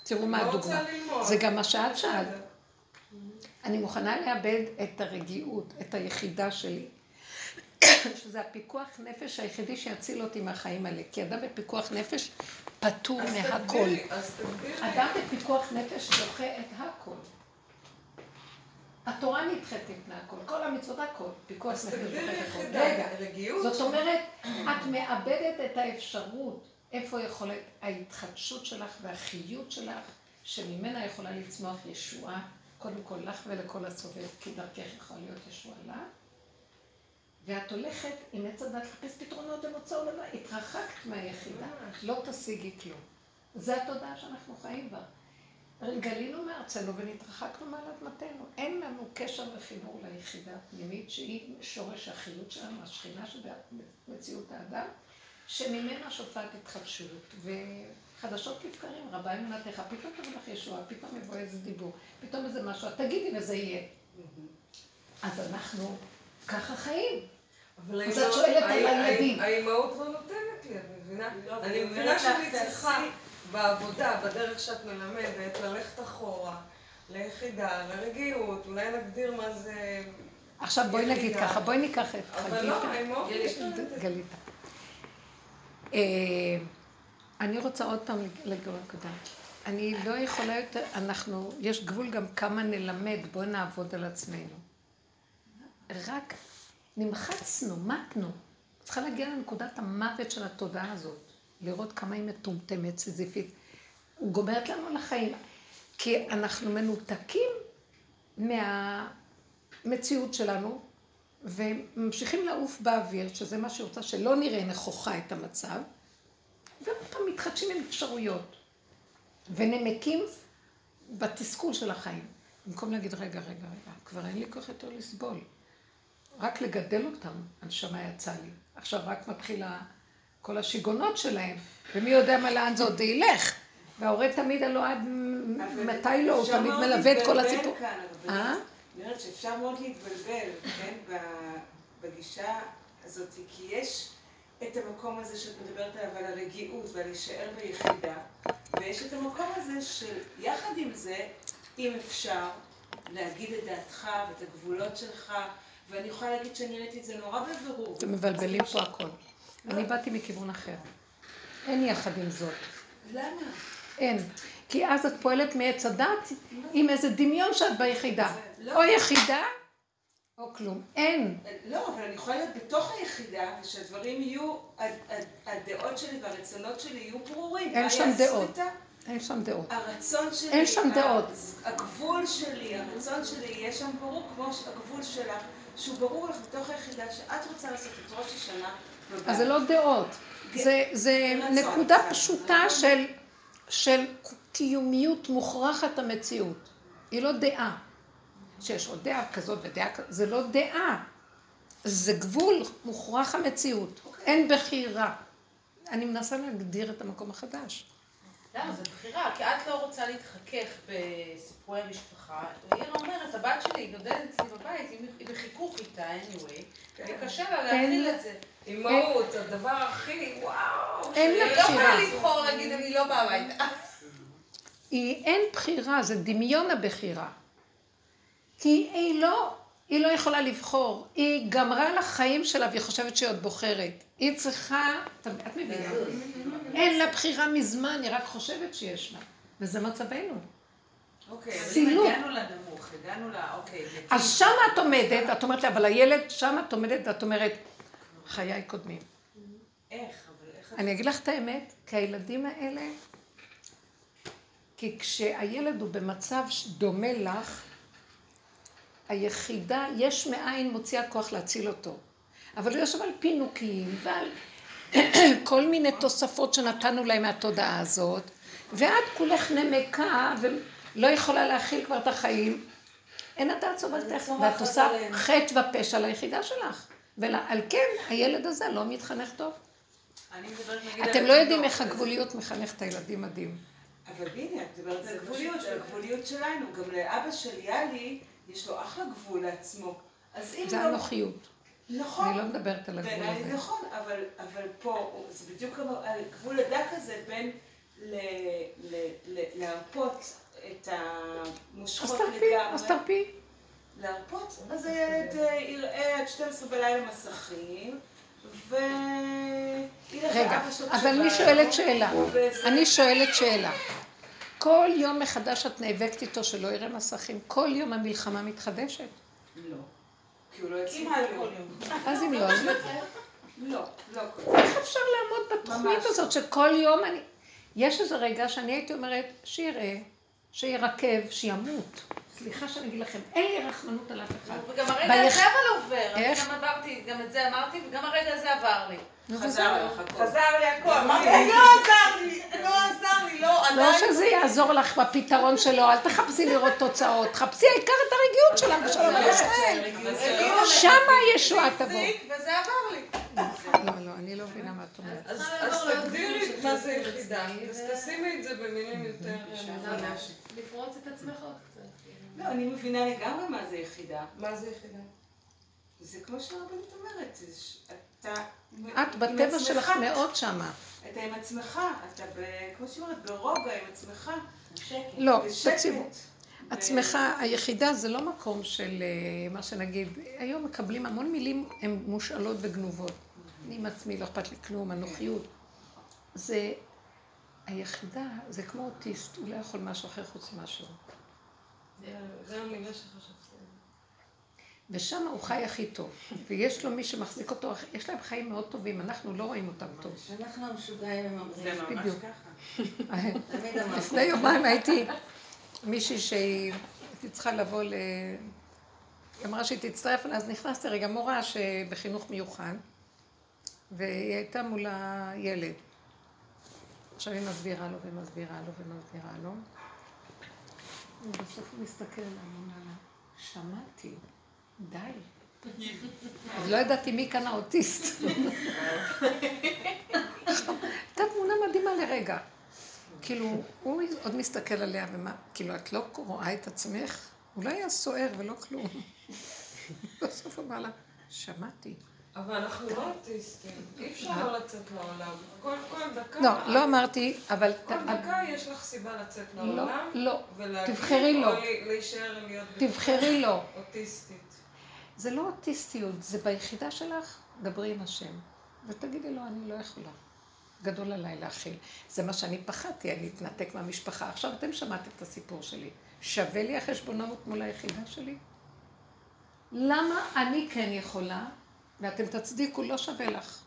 S1: תראו מה
S7: לא
S1: הדוגמה. זה גם מה שאת שאלת. אני מוכנה לאבד את הרגיעות, את היחידה שלי. שזה הפיקוח נפש היחידי שיציל אותי מהחיים האלה. כי אדם בפיקוח נפש פטור מהכל. אדם בפיקוח נפש דוחה את הכל. התורה נדחית מפני הכל, כל המצוות הכל, פיקוח נפש דוחה את הכל. רגע. זאת אומרת, את מאבדת את האפשרות, איפה יכולת ההתחדשות שלך והחיות שלך, שממנה יכולה לצמוח ישועה, קודם כל לך ולכל הסובב, כי דרכך יכולה להיות ישועה לה. ואת הולכת עם עץ הדת לחפש פתרונות במוצא עולמה, התרחקת מהיחידה, לא תשיגי כלום. זה התודעה שאנחנו חיים בה. גלינו מארצנו ונתרחקנו מעל אדמתנו. אין לנו קשר וחיבור ליחידה הפנימית שהיא שורש החיות שלנו, השכינה שבמציאות האדם, שממנה שופעת התחדשות. וחדשות לבקרים, רבה אמונתך, פתאום תבוא לך ישועה, פתאום יבוא איזה דיבור, פתאום איזה משהו, תגידי וזה יהיה. אז אנחנו ככה חיים.
S7: אבל
S1: אז
S7: האימהות-
S1: את שואלת על הילדים.
S7: הא- האימהות לא נותנת לי, את מבינה?
S3: לא,
S7: אני מבינה שאני צריכה. בעבודה, בדרך שאת מלמדת, ללכת אחורה, ליחידה, לרגיעות, אולי נגדיר מה זה...
S1: עכשיו בואי נגיד. ככה, בואי ניקח את
S7: אבל לא,
S1: חגיתה. גליתה. אה, אני רוצה עוד פעם לגרום נקודה. אני לא יכולה יותר, אנחנו, יש גבול גם כמה נלמד, בואי נעבוד על עצמנו. רק נמחצנו, מתנו. צריכה להגיע לנקודת המוות של התודעה הזאת, לראות כמה היא מטומטמת, סיזיפית. גומרת לנו על החיים. כי אנחנו מנותקים מהמציאות שלנו, וממשיכים לעוף באוויר, שזה מה שהיא רוצה, שלא נראה נכוחה את המצב, ועוד פעם מתחדשים עם אפשרויות, ונמקים בתסכול של החיים. במקום להגיד, רגע, רגע, רגע, כבר אין לי כוח יותר לסבול. רק לגדל אותם, הנשמה יצאה לי. עכשיו רק מתחילה כל השיגעונות שלהם, ומי יודע מה לאן זה עוד ילך. וההורה תמיד הלא עד מתי לא, הוא
S3: אפשר
S1: תמיד
S3: מאוד
S1: מלווה את כל
S3: להתבלבל
S1: הסיפור.
S3: כאן, אבל
S1: אה?
S3: אני אומרת שאפשר מאוד להתבלבל, כן, בגישה הזאת, כי יש את המקום הזה שאת מדברת עליו, על הרגיעות ועל להישאר ביחידה, ויש את המקום הזה של יחד עם זה, אם אפשר, להגיד את דעתך ואת הגבולות שלך, ואני יכולה להגיד שאני ראיתי את זה נורא בבירור.
S1: אתם מבלבלים פה הכל. אני באתי מכיוון אחר. אין יחד עם זאת.
S3: למה?
S1: אין. כי אז את פועלת מעץ הדת עם איזה דמיון שאת ביחידה.
S3: לא.
S1: או יחידה, או כלום. אין.
S3: לא, אבל אני יכולה להיות בתוך היחידה, ושהדברים יהיו, הד- הד- הדעות שלי והרצונות שלי יהיו ברורים.
S1: אין שם דעות. אין שם דעות.
S3: הרצון שלי,
S1: אין שם דעות.
S3: הגבול שלי, הרצון שלי יהיה שם ברור כמו הגבול שלך, שהוא ברור לך בתוך היחידה שאת רוצה לעשות את ראש השנה.
S1: אז זה לא דעות. זה, זה נקודה
S3: זה
S1: פשוטה. של, של קיומיות מוכרחת המציאות. היא לא דעה. שיש עוד דעה כזאת ודעה כזאת, זה לא דעה. זה גבול מוכרח המציאות. אין בחירה. אני מנסה להגדיר את המקום החדש.
S2: למה? זו בחירה, כי את לא רוצה להתחכך בסיפורי המשפחה. היא אומרת, הבת שלי גדלת אצלי בבית, היא- היא בחיכוך איתה, anyway, וקשה לה להכיל את זה.
S7: אימהות, הדבר הכי, וואו.
S1: אין לה
S2: היא לא יכולה
S1: בחירה.
S2: לבחור להגיד, אני לא באה הביתה. *laughs*
S1: היא אין בחירה, זה דמיון הבחירה. כי היא לא, היא לא יכולה לבחור. היא גמרה לה חיים שלה והיא חושבת שהיא עוד בוחרת. היא צריכה, את את מבינה? אין לה בחירה מזמן, היא רק חושבת שיש לה. וזה מצבנו.
S3: אוקיי,
S1: סילוק.
S3: הגענו לנמוך, הגענו ל... אוקיי,
S1: אז שמה את עומדת, את אומרת לה, אבל הילד, שמה את עומדת ואת אומרת, חיי קודמים.
S3: איך?
S1: אני אגיד לך את האמת, כי הילדים האלה, כי כשהילד הוא במצב דומה לך, היחידה, יש מאין מוציאה כוח להציל אותו. אבל הוא יושב על פינוקים ועל *clears throat* כל מיני תוספות שנתנו להם מהתודעה הזאת, ואת כולך נמקה ולא יכולה להכיל כבר את החיים. אין הדעת סובלתך, ואת עושה חטא ופשע ליחידה שלך. ועל כן, הילד הזה לא מתחנך טוב. אתם לא יודעים. איך הגבוליות מחנך את הילדים מדהים.
S3: אבל הנה, את מדברת על הגבוליות, על הגבוליות שלנו. גם לאבא של יאלי, יש לו אחלה גבול לעצמו. אז אם
S1: זה
S3: לא...
S1: אנוכיות.
S3: נכון.
S1: אני לא מדברת על הגבול הזה.
S3: נכון, אבל, אבל פה זה בדיוק כמו- על גבול הדק הזה בין ל, ל, ל, להרפות את
S1: אז
S3: המושכות
S1: תרפי, אז
S3: לגמרי.
S1: תרפי.
S3: להרפות, אז הילד אה, יראה עד 12 בלילה מסכים, וילך
S1: רגע,
S3: לאבא שלו
S1: אבל אני שואלת שאלה. אני שואלת שאלה. כל יום מחדש את נאבקת איתו שלא יראה מסכים. כל יום המלחמה מתחדשת.
S3: לא. כי הוא לא יצליח.
S2: כמעט כל יום.
S1: אז אם לא, אז
S3: לא, לא
S1: איך אפשר לעמוד בתוכנית. הזאת שכל יום אני... יש איזה רגע שאני הייתי אומרת, שיראה, שירקב, שימות. סליחה שאני אגיד לכם, אין לי רחמנות על אף אחד.
S2: וגם הרגע הזה אבל עובר.
S1: איך?
S2: גם עברתי, גם את זה אמרתי, וגם הרגע הזה עבר לי.
S3: חזר. לך הכל.
S7: חזר לי הכל, אמרתי, לא עזר לי, לא עזר לי, לא,
S1: לא
S7: עדיין.
S1: שזה יעזור לך בפתרון שלו, אל תחפשי לראות תוצאות, חפשי העיקר את הרגיעות שלך ושלום על ישראל. שמה הישועה תבוא.
S2: וזה עבר לי.
S1: לא, לא, אני לא מבינה מה את אומרת.
S7: אז תגדירי מה זה יחידה, אז תשימי את זה במילים יותר אה.
S5: לפרוץ את עצמך עוד קצת.
S3: לא, אני מבינה לגמרי מה זה יחידה.
S7: מה זה יחידה?
S3: זה כמו שהרבנית אומרת, אתה...
S1: את בטבע שלך מאוד שמה.
S3: אתה עם עצמך, אתה ב... כמו שהיא אומרת, ברוגע עם עצמך.
S1: לא. תקשיבו. עצמך, היחידה זה לא מקום של אה, מה שנגיד, היום מקבלים המון מילים, הן מושאלות וגנובות. אני עם עצמי, לא אכפת לי כלום, אנוכיות. זה, היחידה זה כמו אוטיסט, הוא לא יכול משהו אחר חוץ ממשהו.
S7: זה המילה שחשבתי.
S1: ושם הוא חי הכי טוב. ויש לו מי שמחזיק אותו, יש להם חיים מאוד טובים, אנחנו לא רואים אותם טוב.
S4: אנחנו המשוגעים הם
S3: זה
S4: אומרים.
S3: ממש
S1: בדיוק.
S3: ככה.
S1: לפני יומיים הייתי מישהי שהיא הייתי צריכה לבוא ל... היא אמרה שהיא תצטרף אז נכנסתי רגע, מורה שבחינוך מיוחד, והיא הייתה מול הילד. עכשיו היא מסבירה לו ומסבירה לו ומסבירה לו. ובסוף הוא מסתכל עליי, הוא אומר לה, שמעתי, די. אז לא ידעתי מי כאן האוטיסט. *laughs* הייתה תמונה מדהימה לרגע. כאילו, הוא עוד מסתכל עליה, ומה, כאילו, את לא רואה את עצמך? הוא לא היה סוער ולא כלום. *laughs* בסוף אמר לה, שמעתי.
S7: אבל אנחנו לא אוטיסטים, אי אפשר לא לצאת לעולם. כל כל דקה...
S1: לא, לא אמרתי, אבל...
S7: כל דקה יש לך סיבה לצאת
S1: לא,
S7: לעולם.
S1: לא.
S7: ולהגיד,
S1: תבחרי לא.
S7: או לי- להישאר להיות
S1: תבחרי לא.
S7: אוטיסטית.
S1: זה לא אוטיסטיות, זה ביחידה שלך, דברי עם השם. ותגידי לו, אני לא יכולה. גדול עליי להכיל. זה מה שאני פחדתי, אני אתנתק מהמשפחה. עכשיו אתם שמעתם את הסיפור שלי. שווה לי החשבונאות מול היחידה שלי? למה אני כן יכולה, ואתם תצדיקו, לא שווה לך.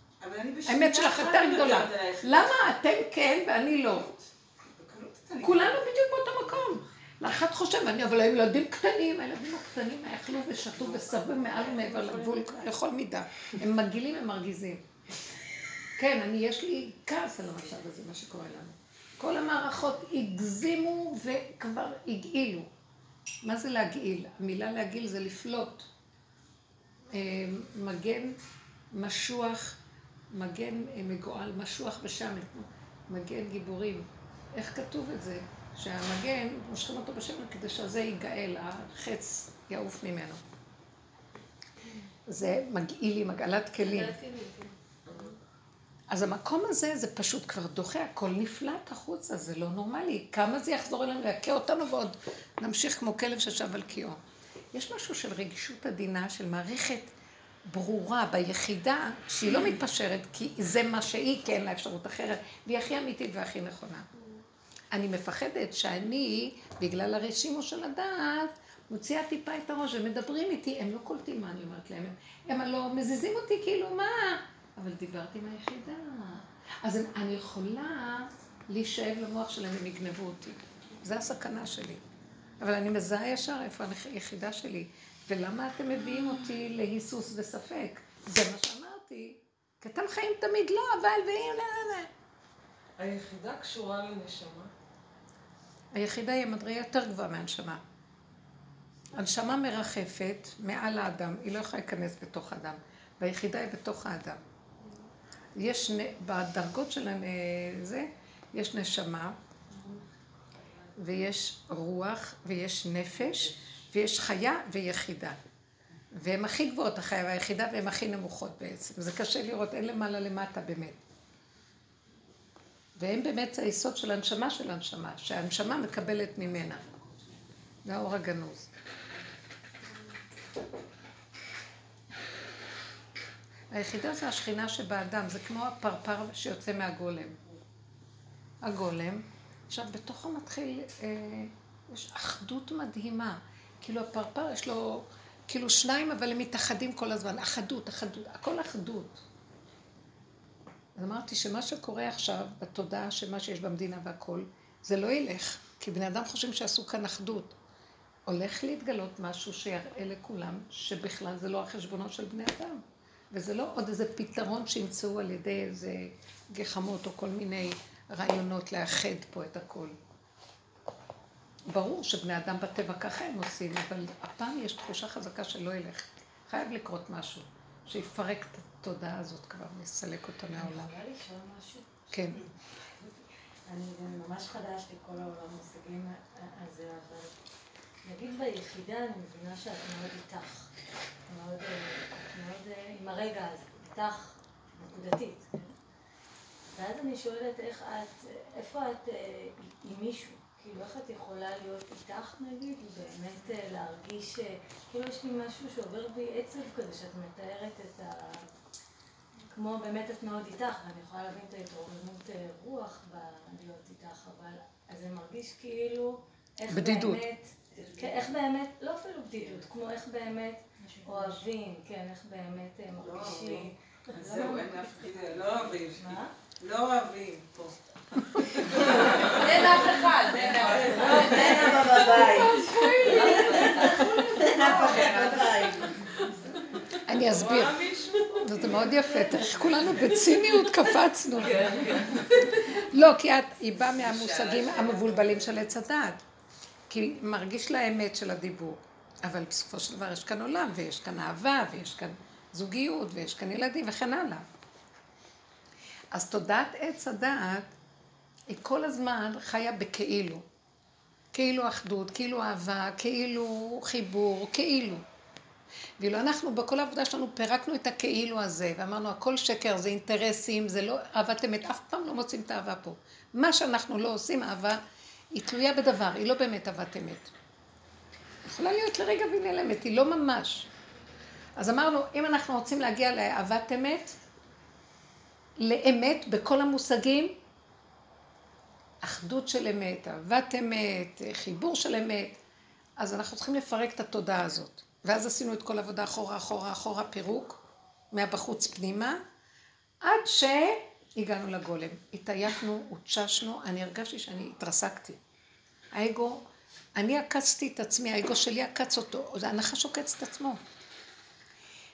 S1: האמת שלך יותר גדולה. למה אתם כן ואני לא? כולנו בדיוק באותו מקום. לאחד חושב, אני, אבל הילדים קטנים, הילדים הקטנים אכלו ושתו וסרבו מעל ומעבר לגבול לכל מידה. הם מגעילים, הם מרגיזים. כן, אני, יש לי כעס על המצב הזה, מה שקורה לנו. כל המערכות הגזימו וכבר הגעילו. מה זה להגעיל? המילה להגעיל זה לפלוט. אה, מגן משוח, מגן אה, מגועל, משוח בשמן, מגן גיבורים. איך כתוב את זה? שהמגן, מושכים אותו בשמן כדי שזה ייגאל, החץ יעוף ממנו. זה מגעיל עם הגעלת כלים. אז המקום הזה, זה פשוט כבר דוחה, הכל נפלט החוצה, זה לא נורמלי. כמה זה יחזור אלינו ויכה אותנו ועוד נמשיך כמו כלב ששב על קיאו. יש משהו של רגישות עדינה, של מערכת ברורה ביחידה, שהיא לא מתפשרת, כי זה מה שהיא, כי אין לה אפשרות אחרת, והיא הכי אמיתית והכי נכונה. אני מפחדת שאני, בגלל הרשימו של הדעת, מוציאה טיפה את הראש, הם מדברים איתי, הם לא קולטים מה אני אומרת להם, הם לא מזיזים אותי כאילו, מה? אבל דיברתי עם היחידה. אז אני יכולה להישאב למוח שלהם, הם יגנבו אותי. זו הסכנה שלי. אבל אני מזהה ישר איפה היחידה שלי. ולמה אתם מביאים אותי להיסוס וספק? זה מה שאמרתי. כי אתם חיים תמיד לא, אבל ואם... לא, לא.
S7: היחידה קשורה לנשמה.
S1: היחידה היא המדרגה יותר גבוהה מהנשמה. הנשמה מרחפת מעל האדם, היא לא יכולה להיכנס בתוך האדם. והיחידה היא בתוך האדם. יש, בדרגות של זה, יש נשמה, ויש רוח, ויש נפש, ויש חיה ויחידה. והן הכי גבוהות, החיה והיחידה, והן הכי נמוכות בעצם. זה קשה לראות, אין למעלה למטה באמת. והם באמת היסוד של הנשמה של הנשמה, שהנשמה מקבלת ממנה. זה האור הגנוז. היחידה זה השכינה שבאדם, זה כמו הפרפר שיוצא מהגולם. הגולם, עכשיו בתוכו מתחיל, אה, יש אחדות מדהימה. כאילו הפרפר יש לו, כאילו שניים אבל הם מתאחדים כל הזמן, אחדות, אחדות, הכל אחדות. אז אמרתי שמה שקורה עכשיו בתודעה של מה שיש במדינה והכל, זה לא ילך, כי בני אדם חושבים שעשו כאן אחדות. הולך להתגלות משהו שיראה לכולם שבכלל זה לא החשבונות של בני אדם. וזה לא עוד איזה פתרון שימצאו על ידי איזה גחמות או כל מיני רעיונות לאחד פה את הכל. ברור שבני אדם בטבע ככה הם עושים, אבל הפעם יש תחושה חזקה שלא ילך. חייב לקרות משהו, שיפרק את התודעה הזאת כבר, יסלק אותה מהעולם.
S8: יכולה לשאול משהו?
S1: כן.
S8: אני זה ממש חדש לי כל העולם המושגים הזה, אבל נגיד ביחידה אני מבינה שאת מאוד איתך. מאוד, אה, מאוד אה, עם הרגע הזה, איתך נקודתית. ואז אני שואלת איך את, איפה את אה, עם מישהו? כאילו איך את יכולה להיות איתך נגיד, ובאמת אה, להרגיש, אה, כאילו יש לי משהו שעובר בי עצב כזה, שאת מתארת את ה... כמו באמת את מאוד איתך, ואני יכולה להבין את ההתרוממות רוח בלהיות איתך, אבל אז זה מרגיש כאילו, איך
S1: בדידות.
S8: באמת, כן, איך באמת, לא אפילו בדידות, כמו איך באמת אוהבים, כן, איך באמת אה, מרגישים.
S3: אז זהו, אין אף אחד, לא אוהבים.
S8: מה?
S3: לא אוהבים פה.
S6: אין אף אחד, אין אף אחד.
S4: אין אבא בבית. אין אף אחד בבית.
S1: אני אסביר. זה מאוד יפה, איך כולנו בציניות *laughs* קפצנו. לא, כי את, היא באה מהמושגים המבולבלים של עץ הדעת. כי מרגיש לה אמת של הדיבור. אבל בסופו של דבר יש כאן עולם, ויש כאן אהבה, ויש כאן זוגיות, ויש כאן ילדים, וכן הלאה. אז תודעת עץ הדעת היא כל הזמן חיה בכאילו. כאילו אחדות, כאילו אהבה, כאילו חיבור, כאילו. ואילו אנחנו בכל העבודה שלנו פירקנו את הכאילו הזה, ואמרנו הכל שקר, זה אינטרסים, זה לא אהבת אמת, אף פעם לא מוצאים את האהבה פה. מה שאנחנו לא עושים, אהבה, היא תלויה בדבר, היא לא באמת אהבת אמת. יכולה להיות לרגע והיא נעלמת, היא לא ממש. אז אמרנו, אם אנחנו רוצים להגיע לאהבת אמת, לאמת בכל המושגים, אחדות של אמת, אהבת אמת, חיבור של אמת, אז אנחנו צריכים לפרק את התודעה הזאת. ואז עשינו את כל העבודה אחורה, אחורה, אחורה, פירוק, מהבחוץ פנימה, עד שהגענו לגולם. התעייפנו, הותששנו, אני הרגשתי שאני התרסקתי. האגו, אני עקצתי את עצמי, האגו שלי עקץ אותו, הנחש עוקץ את עצמו.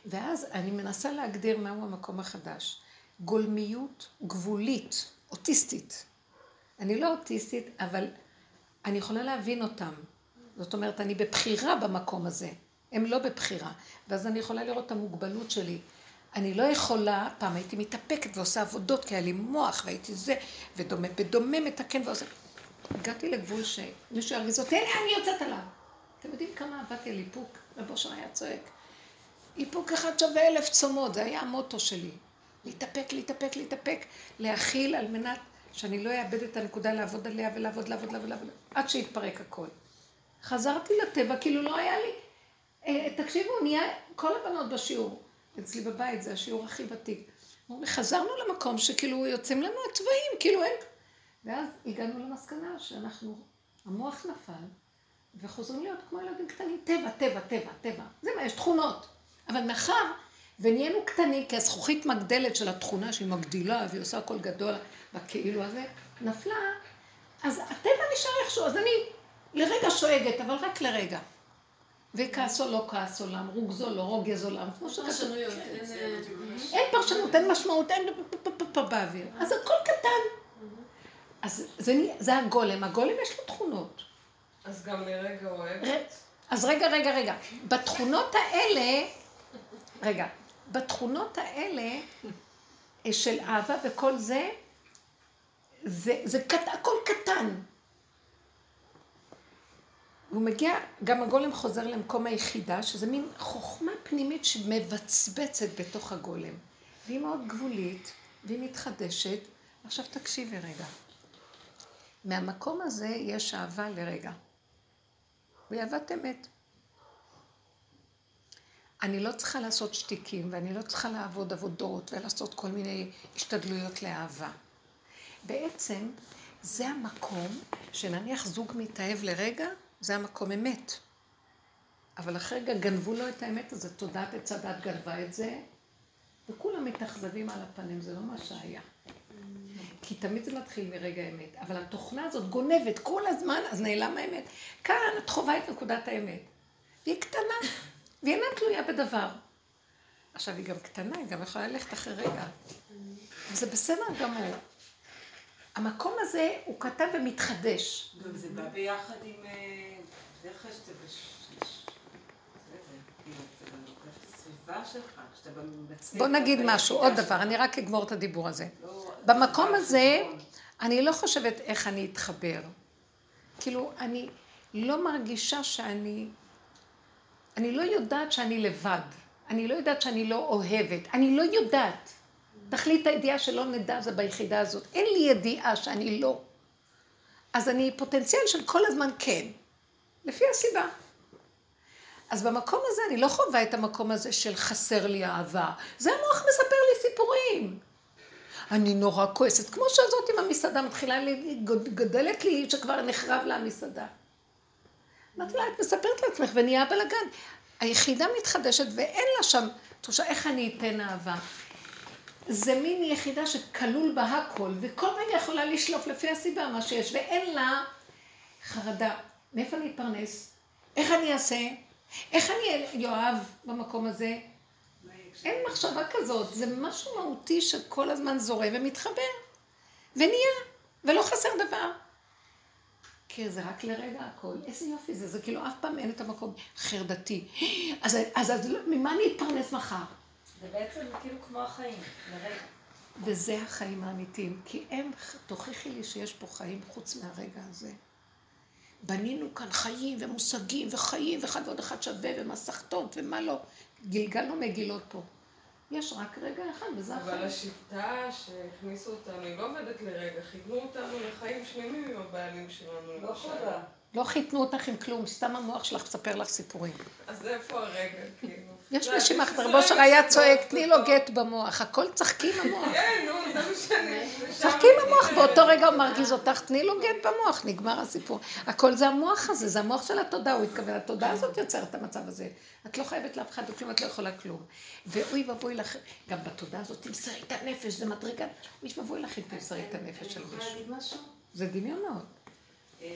S1: ואז אני מנסה להגדיר מהו המקום החדש. גולמיות גבולית, אוטיסטית. אני לא אוטיסטית, אבל אני יכולה להבין אותם. זאת אומרת, אני בבחירה במקום הזה. הם לא בבחירה. ואז אני יכולה לראות את המוגבלות שלי. אני לא יכולה, פעם הייתי מתאפקת ועושה עבודות, כי היה לי מוח והייתי זה, ודומה, בדומה מתקן ועושה... הגעתי לגבול שמישהו ירגיז אותי, הנה אני יוצאת עליו. אתם יודעים כמה עבדתי על איפוק? רב אושר היה צועק. איפוק אחד שווה אלף צומות, זה היה המוטו שלי. להתאפק, להתאפק, להתאפק, להכיל על מנת שאני לא אאבד את הנקודה לעבוד עליה ולעבוד, לעבוד, לעבוד, לעבוד, עד שיתפרק הכל. חזרתי לטבע, כאילו לא היה לי... אה, תקשיבו, נהיה כל הבנות בשיעור. אצלי בבית, זה השיעור הכי ותיק. חזרנו למקום שכאילו יוצאים לנו התוואים, כאילו אין... ואז הגענו למסקנה שאנחנו, המוח נפל, וחוזרים להיות כמו ילדים קטנים, טבע, טבע, טבע, טבע. זה מה, יש תכונות. אבל מאחר ונהיינו קטנים, כי הזכוכית מגדלת של התכונה שהיא מגדילה והיא עושה הכל גדול בכאילו הזה, נפלה, אז הטבע נשאר איכשהו, אז אני לרגע שואגת, אבל רק לרגע. וכעס או לא כעס עולם, רוגזו לא רוגז עולם, כמו שכתוב. אין פרשנות, אין משמעות, אין באוויר. אז הכל קטן. אז זה הגולם, הגולם יש לו תכונות.
S7: אז גם לרגע אוהבת?
S1: אז רגע, רגע, רגע. בתכונות האלה, רגע, בתכונות האלה של אהבה וכל זה, זה, זה קט, הכל קטן. הוא מגיע, גם הגולם חוזר למקום היחידה, שזה מין חוכמה פנימית שמבצבצת בתוך הגולם. והיא מאוד גבולית, והיא מתחדשת. עכשיו תקשיבי רגע. מהמקום הזה יש אהבה לרגע. והיא אהבת אמת. אני לא צריכה לעשות שטיקים, ואני לא צריכה לעבוד עבודות ולעשות כל מיני השתדלויות לאהבה. בעצם זה המקום שנניח זוג מתאהב לרגע, זה המקום אמת. אבל אחרי רגע גנבו לו את האמת הזאת, תודעת עץ הדת גנבה את זה, וכולם מתאכזבים על הפנים, זה לא מה שהיה. כי תמיד זה מתחיל מרגע האמת, אבל התוכנה הזאת גונבת כל הזמן, אז נעלם האמת. כאן את חווה את נקודת האמת. והיא קטנה, והיא אינה תלויה בדבר. עכשיו, היא גם קטנה, היא גם יכולה ללכת אחרי רגע. וזה בסדר גמור. המקום הזה הוא קטן ומתחדש.
S3: גם זה בא ביחד עם... בדרך כלל שאתה
S1: בוא נגיד משהו, עוד דבר, אני רק אגמור את הדיבור הזה. לא, במקום הזה, אני לא חושבת איך אני אתחבר. כאילו, אני לא מרגישה שאני... אני לא יודעת שאני לבד. אני לא יודעת שאני לא אוהבת. אני לא יודעת. תכלית הידיעה שלא נדע זה ביחידה הזאת. אין לי ידיעה שאני לא. אז אני פוטנציאל של כל הזמן כן. לפי הסיבה. אז במקום הזה אני לא חווה את המקום הזה של חסר לי אהבה. זה המוח מספר לי סיפורים. אני נורא כועסת, כמו שזאת עם המסעדה מתחילה גדלת לי שכבר נחרב לה המסעדה. אמרתי לה, את מספרת לעצמך ונהיה בלאגן. היחידה מתחדשת ואין לה שם תחושה איך אני אתן אהבה. זה מין יחידה שכלול בה הכל, וכל רגע יכולה לשלוף לפי הסיבה מה שיש, ואין לה חרדה. מאיפה אני אתפרנס? איך אני אעשה? איך אני אוהב במקום הזה? אין מחשבה כזאת, זה משהו מהותי שכל הזמן זורם ומתחבר, ונהיה, ולא חסר דבר. כי זה רק לרגע הכל, איזה יופי זה, זה כאילו אף פעם אין את המקום חרדתי. אז, אז, אז ממה אני אתפרנס מחר?
S8: זה בעצם כאילו כמו החיים, לרגע.
S1: וזה החיים האמיתיים, כי הם, תוכיחי לי שיש פה חיים חוץ מהרגע הזה. בנינו כאן חיים ומושגים וחיים ואחד ועוד אחד שווה ומסכתות ומה לא. גלגלנו מגילות פה. יש רק רגע אחד וזה החיים.
S7: אבל השיטה שהכניסו אותנו היא לא עובדת לרגע, חיתנו אותנו לחיים שלמים עם הבעלים שלנו.
S3: לא. חובה.
S1: לא חיתנו אותך עם כלום, סתם המוח שלך מספר לך סיפורים.
S7: אז איפה הרגע, כאילו?
S1: יש
S7: לא, ישראל
S1: רבו אושר היה צועק, תני לו
S7: טוב."
S1: גט במוח, הכל צחקי עם המוח. *laughs*
S7: כן, נו, זה מה שאני...
S1: צחקי עם המוח, באותו רגע הוא מרגיז אותך, תני לו גט במוח, נגמר הסיפור. הכל זה המוח הזה, זה המוח של התודעה, הוא התכוון, התודעה הזאת יוצרת את המצב הזה. את לא חייבת לאף אחד וכלום, את לא יכולה כלום. ואוי ואבוי לך, גם בתודעה הזאת, תמסרי את הנפש, זה מדרגה. אוי ואבוי לך אם תמסרי את הנפש של
S3: אני יכולה
S1: מישהו.
S3: להגיד משהו?
S1: זה דמיונות.
S3: אה,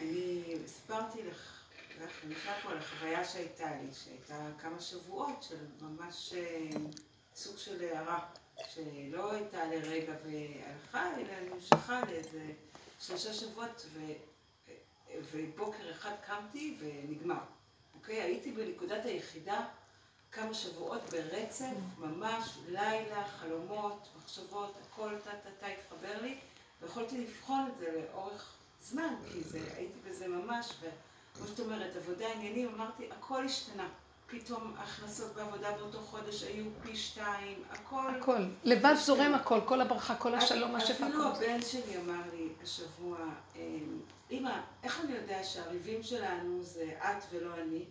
S3: אני סיפרתי לך, אני אשמע פה על החוויה שהייתה לי, שהייתה כמה שבועות של ממש אה, סוג של הערה, שלא הייתה לרגע והלכה, אלא נמשכה לאיזה שלושה שבועות, ו, ובוקר אחד קמתי ונגמר. אוקיי? הייתי בנקודת היחידה כמה שבועות ברצף, ממש לילה, חלומות, מחשבות, הכל טה-טה-טה התחבר לי, ויכולתי לבחון את זה לאורך זמן, כי זה, הייתי בזה ממש, וכמו שאת אומרת, עבודה עניינים, אמרתי, הכל השתנה. פתאום ההכנסות בעבודה באותו חודש היו פי שתיים, הכל...
S1: הכל. לבד זורם הכל, כל הברכה, כל השלום, מה שפע
S3: אפילו. הבן שלי אמר לי השבוע, אמ, אמא, איך אני יודע שהריבים שלנו זה את ולא אני?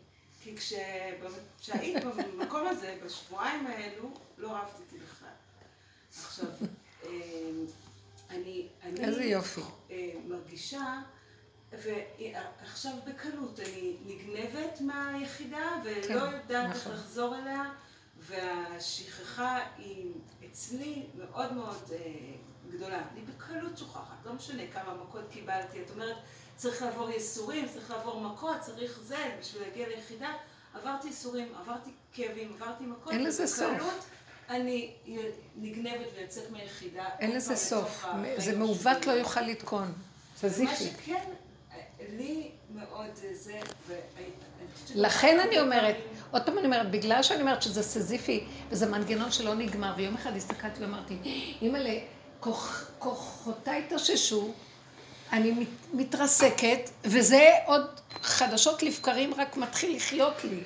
S3: כי כש- כשהיית במקום הזה, בשבועיים האלו, לא רבת איתי בכלל. עכשיו, אמ, אני... אני,
S1: איזה יופי.
S3: אה, מרגישה, ועכשיו בקלות, אני נגנבת מהיחידה ולא
S1: כן,
S3: יודעת איך
S1: נכון.
S3: לחזור אליה, והשכחה היא אצלי מאוד מאוד אה, גדולה. אני בקלות שוכחת, לא משנה כמה מכות קיבלתי. את אומרת, צריך לעבור ייסורים, צריך לעבור מכות, צריך זה, בשביל להגיע ליחידה. עברתי ייסורים, עברתי כאבים, עברתי מכות.
S1: אין לזה סוף.
S3: אני נגנבת ויוצאת מהיחידה.
S1: אין לזה סוף. זה מעוות. לא יוכל לתקון. סזיפי.
S3: שכן, לי מאוד זה, ואני חושבת
S1: לכן אני אומרת, עוד פעם אני אומרת, בגלל שאני אומרת שזה סזיפי, וזה מנגנון שלא נגמר, ויום אחד הסתכלתי ואמרתי, אימא'לה, כוח- כוחותיי התאוששו, אני מת- מתרסקת, וזה עוד חדשות לבקרים רק מתחיל לחיות לי.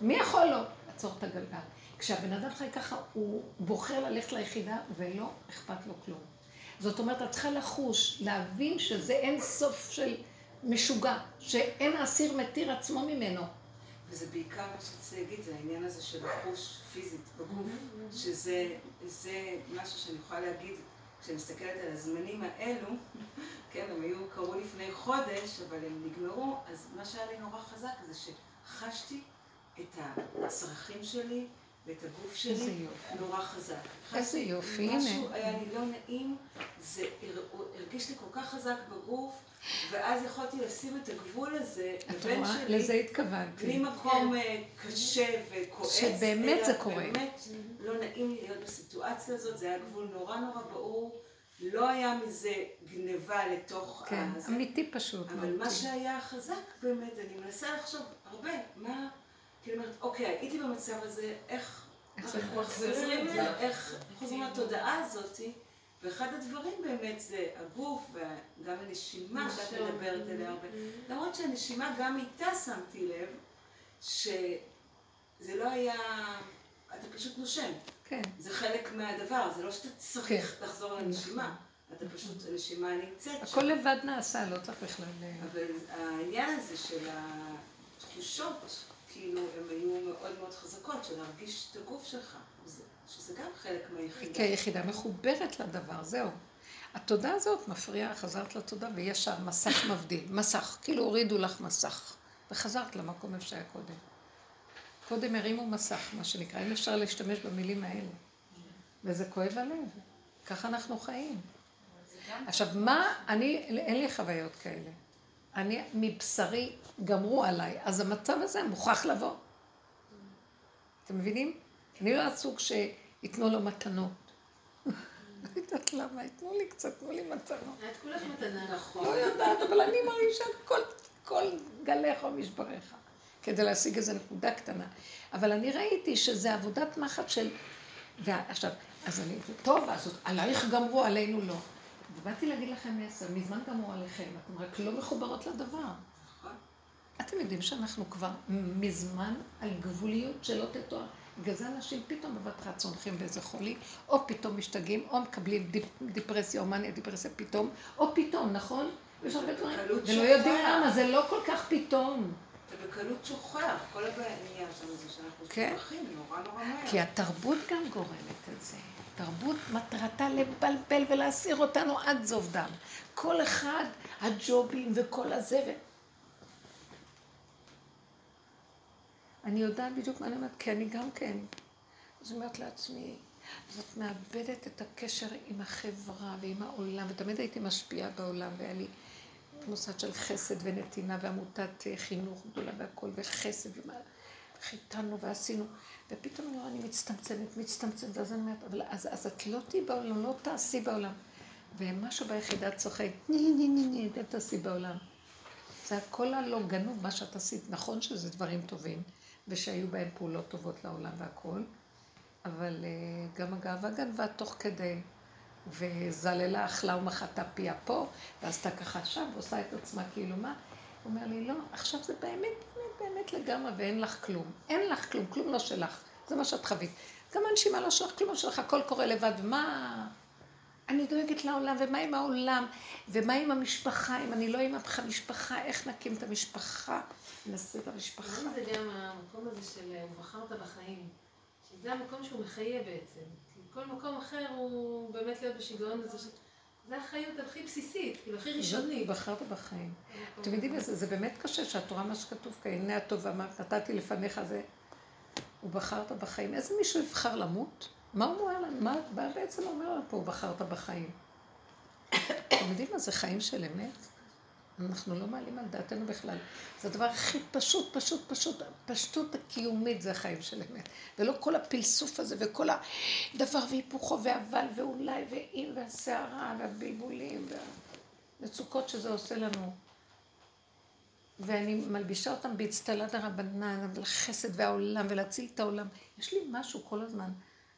S1: מי יכול לו לעצור את הגלגל? כשהבן אדם חי ככה, הוא בוחר ללכת ליחידה ולא אכפת לו כלום. זאת אומרת, את צריכה לחוש, להבין שזה אין סוף של משוגע, שאין האסיר מתיר עצמו ממנו.
S3: וזה בעיקר מה שרציתי להגיד, זה העניין הזה של לחוש פיזית בגוף, שזה זה משהו שאני יכולה להגיד, כשאני מסתכלת על הזמנים האלו, כן, הם היו, קרו לפני חודש, אבל הם נגמרו, אז מה שהיה לי נורא חזק זה שחשתי את הצרכים שלי ואת הגוף שלי. נורא חזק.
S1: איזה יופי,
S3: משהו
S1: הנה.
S3: היה לי לא נעים, זה הר- הרגיש לי כל כך חזק בגוף, ואז יכולתי לשים את הגבול הזה
S1: את רואה? לזה
S3: בלי
S1: התכוונתי.
S3: מקום אה, קשה וכועס,
S1: שבאמת זה קורה.
S3: באמת לא נעים לי להיות בסיטואציה הזאת, זה היה גבול נורא נורא ברור, לא היה מזה גניבה לתוך
S1: כן,
S3: הזה.
S1: אמיתי פשוט.
S3: אבל מה. שהיה חזק באמת, אני מנסה לחשוב הרבה, מה, כאילו, אומרת, אוקיי, הייתי במצב הזה, איך אנחנו מחזירים, איך חוזרים לתודעה הזאתי, ואחד הדברים באמת זה הגוף וגם הנשימה שאת מדברת עליה הרבה. למרות שהנשימה גם איתה שמתי לב, שזה לא היה, אתה פשוט נושם.
S1: כן.
S3: זה חלק מהדבר, זה לא שאתה צריך לחזור לנשימה. אתה פשוט, הנשימה נמצאת
S1: הכל לבד נעשה, לא צריך בכלל... אה,
S3: אבל העניין הזה של התחושות, כאילו, הן היו מאוד מאוד חזקות, של להרגיש את הגוף שלך, זה- שזה גם חלק מהיחידה.
S1: כי היחידה מחוברת לדבר, זהו. התודעה הזאת מפריעה, חזרת לתודעה וישר מסך מבדיל. מסך, כאילו הורידו לך מסך. וחזרת למקום איפה שהיה קודם. קודם הרימו מסך, מה שנקרא, אם אפשר להשתמש במילים האלה. וזה כואב הלב. ככה אנחנו חיים. עכשיו, מה, אני, אין לי חוויות כאלה. אני, מבשרי, גמרו עליי, אז המצב הזה מוכרח לבוא. אתם מבינים? אני לא הסוג שייתנו לו מתנות. *laughs* לא יודעת למה, ייתנו לי קצת, תנו לי מתנות.
S5: את כולך מתנה.
S3: נכון.
S1: לא יודעת, אבל אני מרגישה כל, גליך ומשבריך, כדי להשיג איזו נקודה קטנה. אבל אני ראיתי שזה עבודת מחט של... ועכשיו, אז אני, טוב, אז עלייך גמרו, עלינו לא. ובאתי להגיד לכם מסר, מזמן גמרו עליכם, אתם רק לא מחוברות לדבר. אתם יודעים שאנחנו כבר מזמן על גבוליות שלא תתואר. בגלל זה אנשים פתאום בבת אחת צונחים באיזה חולי, או פתאום משתגעים, או מקבלים דיפ, דיפרסיה, או מניה דיפרסיה פתאום, או פתאום, נכון? יש הרבה דברים, ולא יודעים למה, זה לא כל כך פתאום.
S3: אתה בקלות שוכח, כל הבעיה שם זה שאנחנו
S1: כן.
S3: שוכחים נורא נורא מהר.
S1: כי התרבות גם גורמת את זה. תרבות מטרתה לבלבל ולהסיר אותנו עד זוב דם. כל אחד, הג'ובים וכל הזה. אני יודעת בדיוק מה אני אומרת, כי אני גם כן. אז אומרת לעצמי, זאת מאבדת את הקשר עם החברה ועם העולם, ותמיד הייתי משפיעה בעולם, והיה לי מוסד של חסד ונתינה ועמותת אה, חינוך גדולה והכל, וחסד, וחיתנו ועשינו, ופתאום אני אני מצטמצמת, מצטמצמת, ואז אני אומרת, אבל אז, אז את לא תהיי בעולם, לא תעשי בעולם. ומשהו ביחידה צוחק, ני ני ני ני, אתם תעשי בעולם. זה הכל הלא גנוב, מה שאת עשית. נכון שזה דברים טובים, ושהיו בהם פעולות טובות לעולם והכל, אבל uh, גם הגאווה גנבה תוך כדי, וזללה, אכלה ומחתה פיה פה, ועשתה ככה שם, ועושה את עצמה כאילו מה. הוא אומר לי, לא, עכשיו זה באמת, באמת, באמת לגמרי, ואין לך כלום. אין לך כלום, כלום לא שלך. זה מה שאת חווית. גם הנשימה לא שלך, כלום לא שלך, הכל קורה לבד. מה... אני דואגת לעולם, ומה עם העולם? ומה עם המשפחה? אם אני לא עם המשפחה, איך נקים את המשפחה? את המשפחה.
S5: זה גם המקום הזה של הוא בחרת בחיים. שזה המקום שהוא מחיה בעצם. כל מקום אחר הוא באמת להיות בשיגעון הזה. ש... זה החיות הכי בסיסית, כאילו הכי ראשונית.
S1: בחרת בחיים. אתם יודעים, זה, באמת קשה שאת רואה מה שכתוב כאן, הנה הטוב ואמרת, נתתי לפניך זה. ובחרת בחיים. איזה מישהו יבחר למות? מה הוא אומר לנו? מה, מה בעצם אומר לנו פה, בחרת בחיים? אתם יודעים מה זה חיים של אמת? אנחנו לא מעלים על דעתנו בכלל. זה הדבר הכי פשוט, פשוט, פשוט, הפשטות הקיומית זה החיים של אמת. ולא כל הפלסוף הזה וכל הדבר והיפוכו ואבל ואולי ואם והסערה והבלבולים והמצוקות שזה עושה לנו. ואני מלבישה אותם באצטלת הרבנן, לחסד והעולם ולהציל את העולם. יש לי משהו כל הזמן.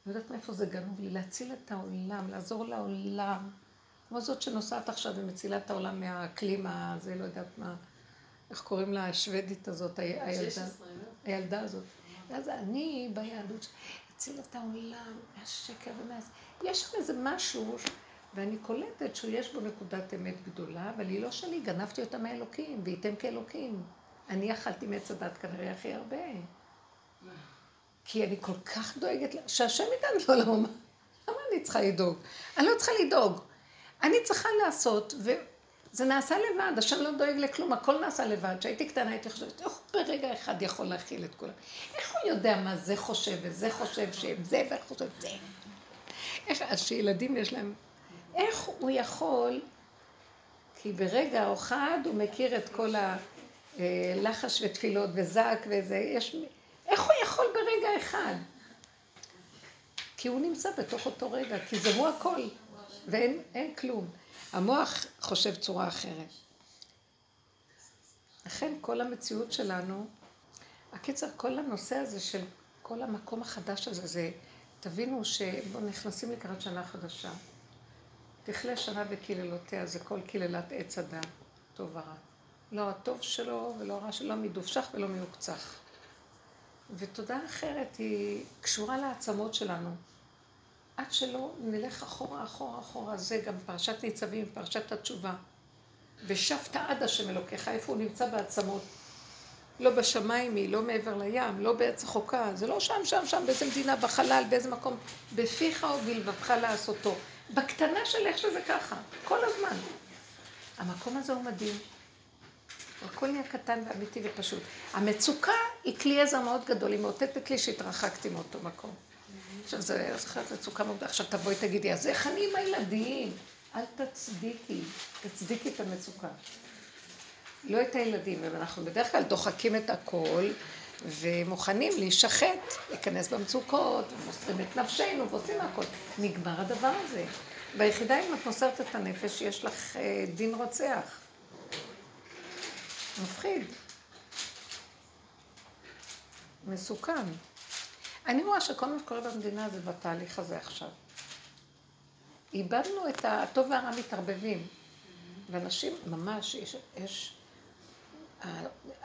S1: אני יודעת מאיפה זה גנוב לי, להציל את העולם, לעזור לעולם. כמו זאת שנוסעת עכשיו ומצילה את העולם מהאקלים הזה, לא יודעת מה, איך קוראים לה, השוודית הזאת, הילדה, הילדה הזאת. ואז אני ביהדות, אציל את העולם מהשקר ומאז... יש שם איזה משהו, ואני קולטת שיש בו נקודת אמת גדולה, אבל היא לא שלי, גנבתי אותה מאלוקים, וייתם כאלוקים. אני אכלתי מעץ הדת כנראה הכי הרבה. כי אני כל כך דואגת, שהשם ידאג לעולם. למה אני צריכה לדאוג? אני לא צריכה לדאוג. אני צריכה לעשות, וזה נעשה לבד, השם לא דואג לכלום, הכל נעשה לבד. כשהייתי קטנה הייתי חושבת, איך ברגע אחד יכול להכיל את כולם? איך הוא יודע מה זה חושב, וזה חושב שזה, ואיך חושב זה? איך, אז שילדים יש להם, איך הוא יכול, כי ברגע אחד הוא מכיר את כל הלחש ותפילות וזעק וזה, יש, איך הוא יכול ברגע אחד? כי הוא נמצא בתוך אותו רגע, כי זה הוא הכל. ואין כלום. המוח חושב צורה אחרת. לכן כל המציאות שלנו, הקיצר, כל הנושא הזה של כל המקום החדש הזה, זה, תבינו שבו נכנסים לקראת שנה חדשה. תכלה שנה וקללותיה, זה כל קללת עץ אדם, טוב ורע. לא הטוב שלו ולא הרע שלו, לא מדופשך ולא מיוקצח. ותודה אחרת היא קשורה לעצמות שלנו. עד שלא נלך אחורה, אחורה, אחורה, זה גם פרשת ניצבים, פרשת התשובה. ושבת עד השם אלוקיך, איפה הוא נמצא בעצמות? לא בשמיים היא, לא מעבר לים, לא בעץ החוקה, זה לא שם, שם, שם, באיזה מדינה, בחלל, באיזה מקום. בפיך ובלבבך לעשותו. בקטנה של איך שזה ככה, כל הזמן. המקום הזה הוא מדהים. הכל נהיה קטן ואמיתי ופשוט. המצוקה היא כלי עזר מאוד גדול, היא מאותתת לי שהתרחקתי מאותו מקום. עכשיו זה זוכרת מצוקה מאוד, עכשיו תבואי תגידי, אז איך אני עם הילדים? אל תצדיקי, תצדיקי את המצוקה. לא את הילדים, אנחנו בדרך כלל דוחקים את הכל ומוכנים להישחט, להיכנס במצוקות, ומוסרים את נפשנו ועושים הכל. נגמר הדבר הזה. ביחידה אם את מוסרת את הנפש, יש לך אה, דין רוצח. מפחיד. מסוכן. אני רואה שכל מה שקורה במדינה זה בתהליך הזה עכשיו. איבדנו את הטוב והרע מתערבבים. ואנשים, ממש, יש, יש ה-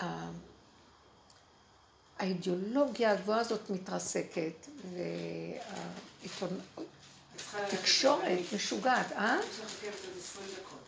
S1: ה- האידיאולוגיה הגבוהה הזאת מתרסקת, והתקשורת משוגעת, אה?
S3: יש לך עוד 20 דקות.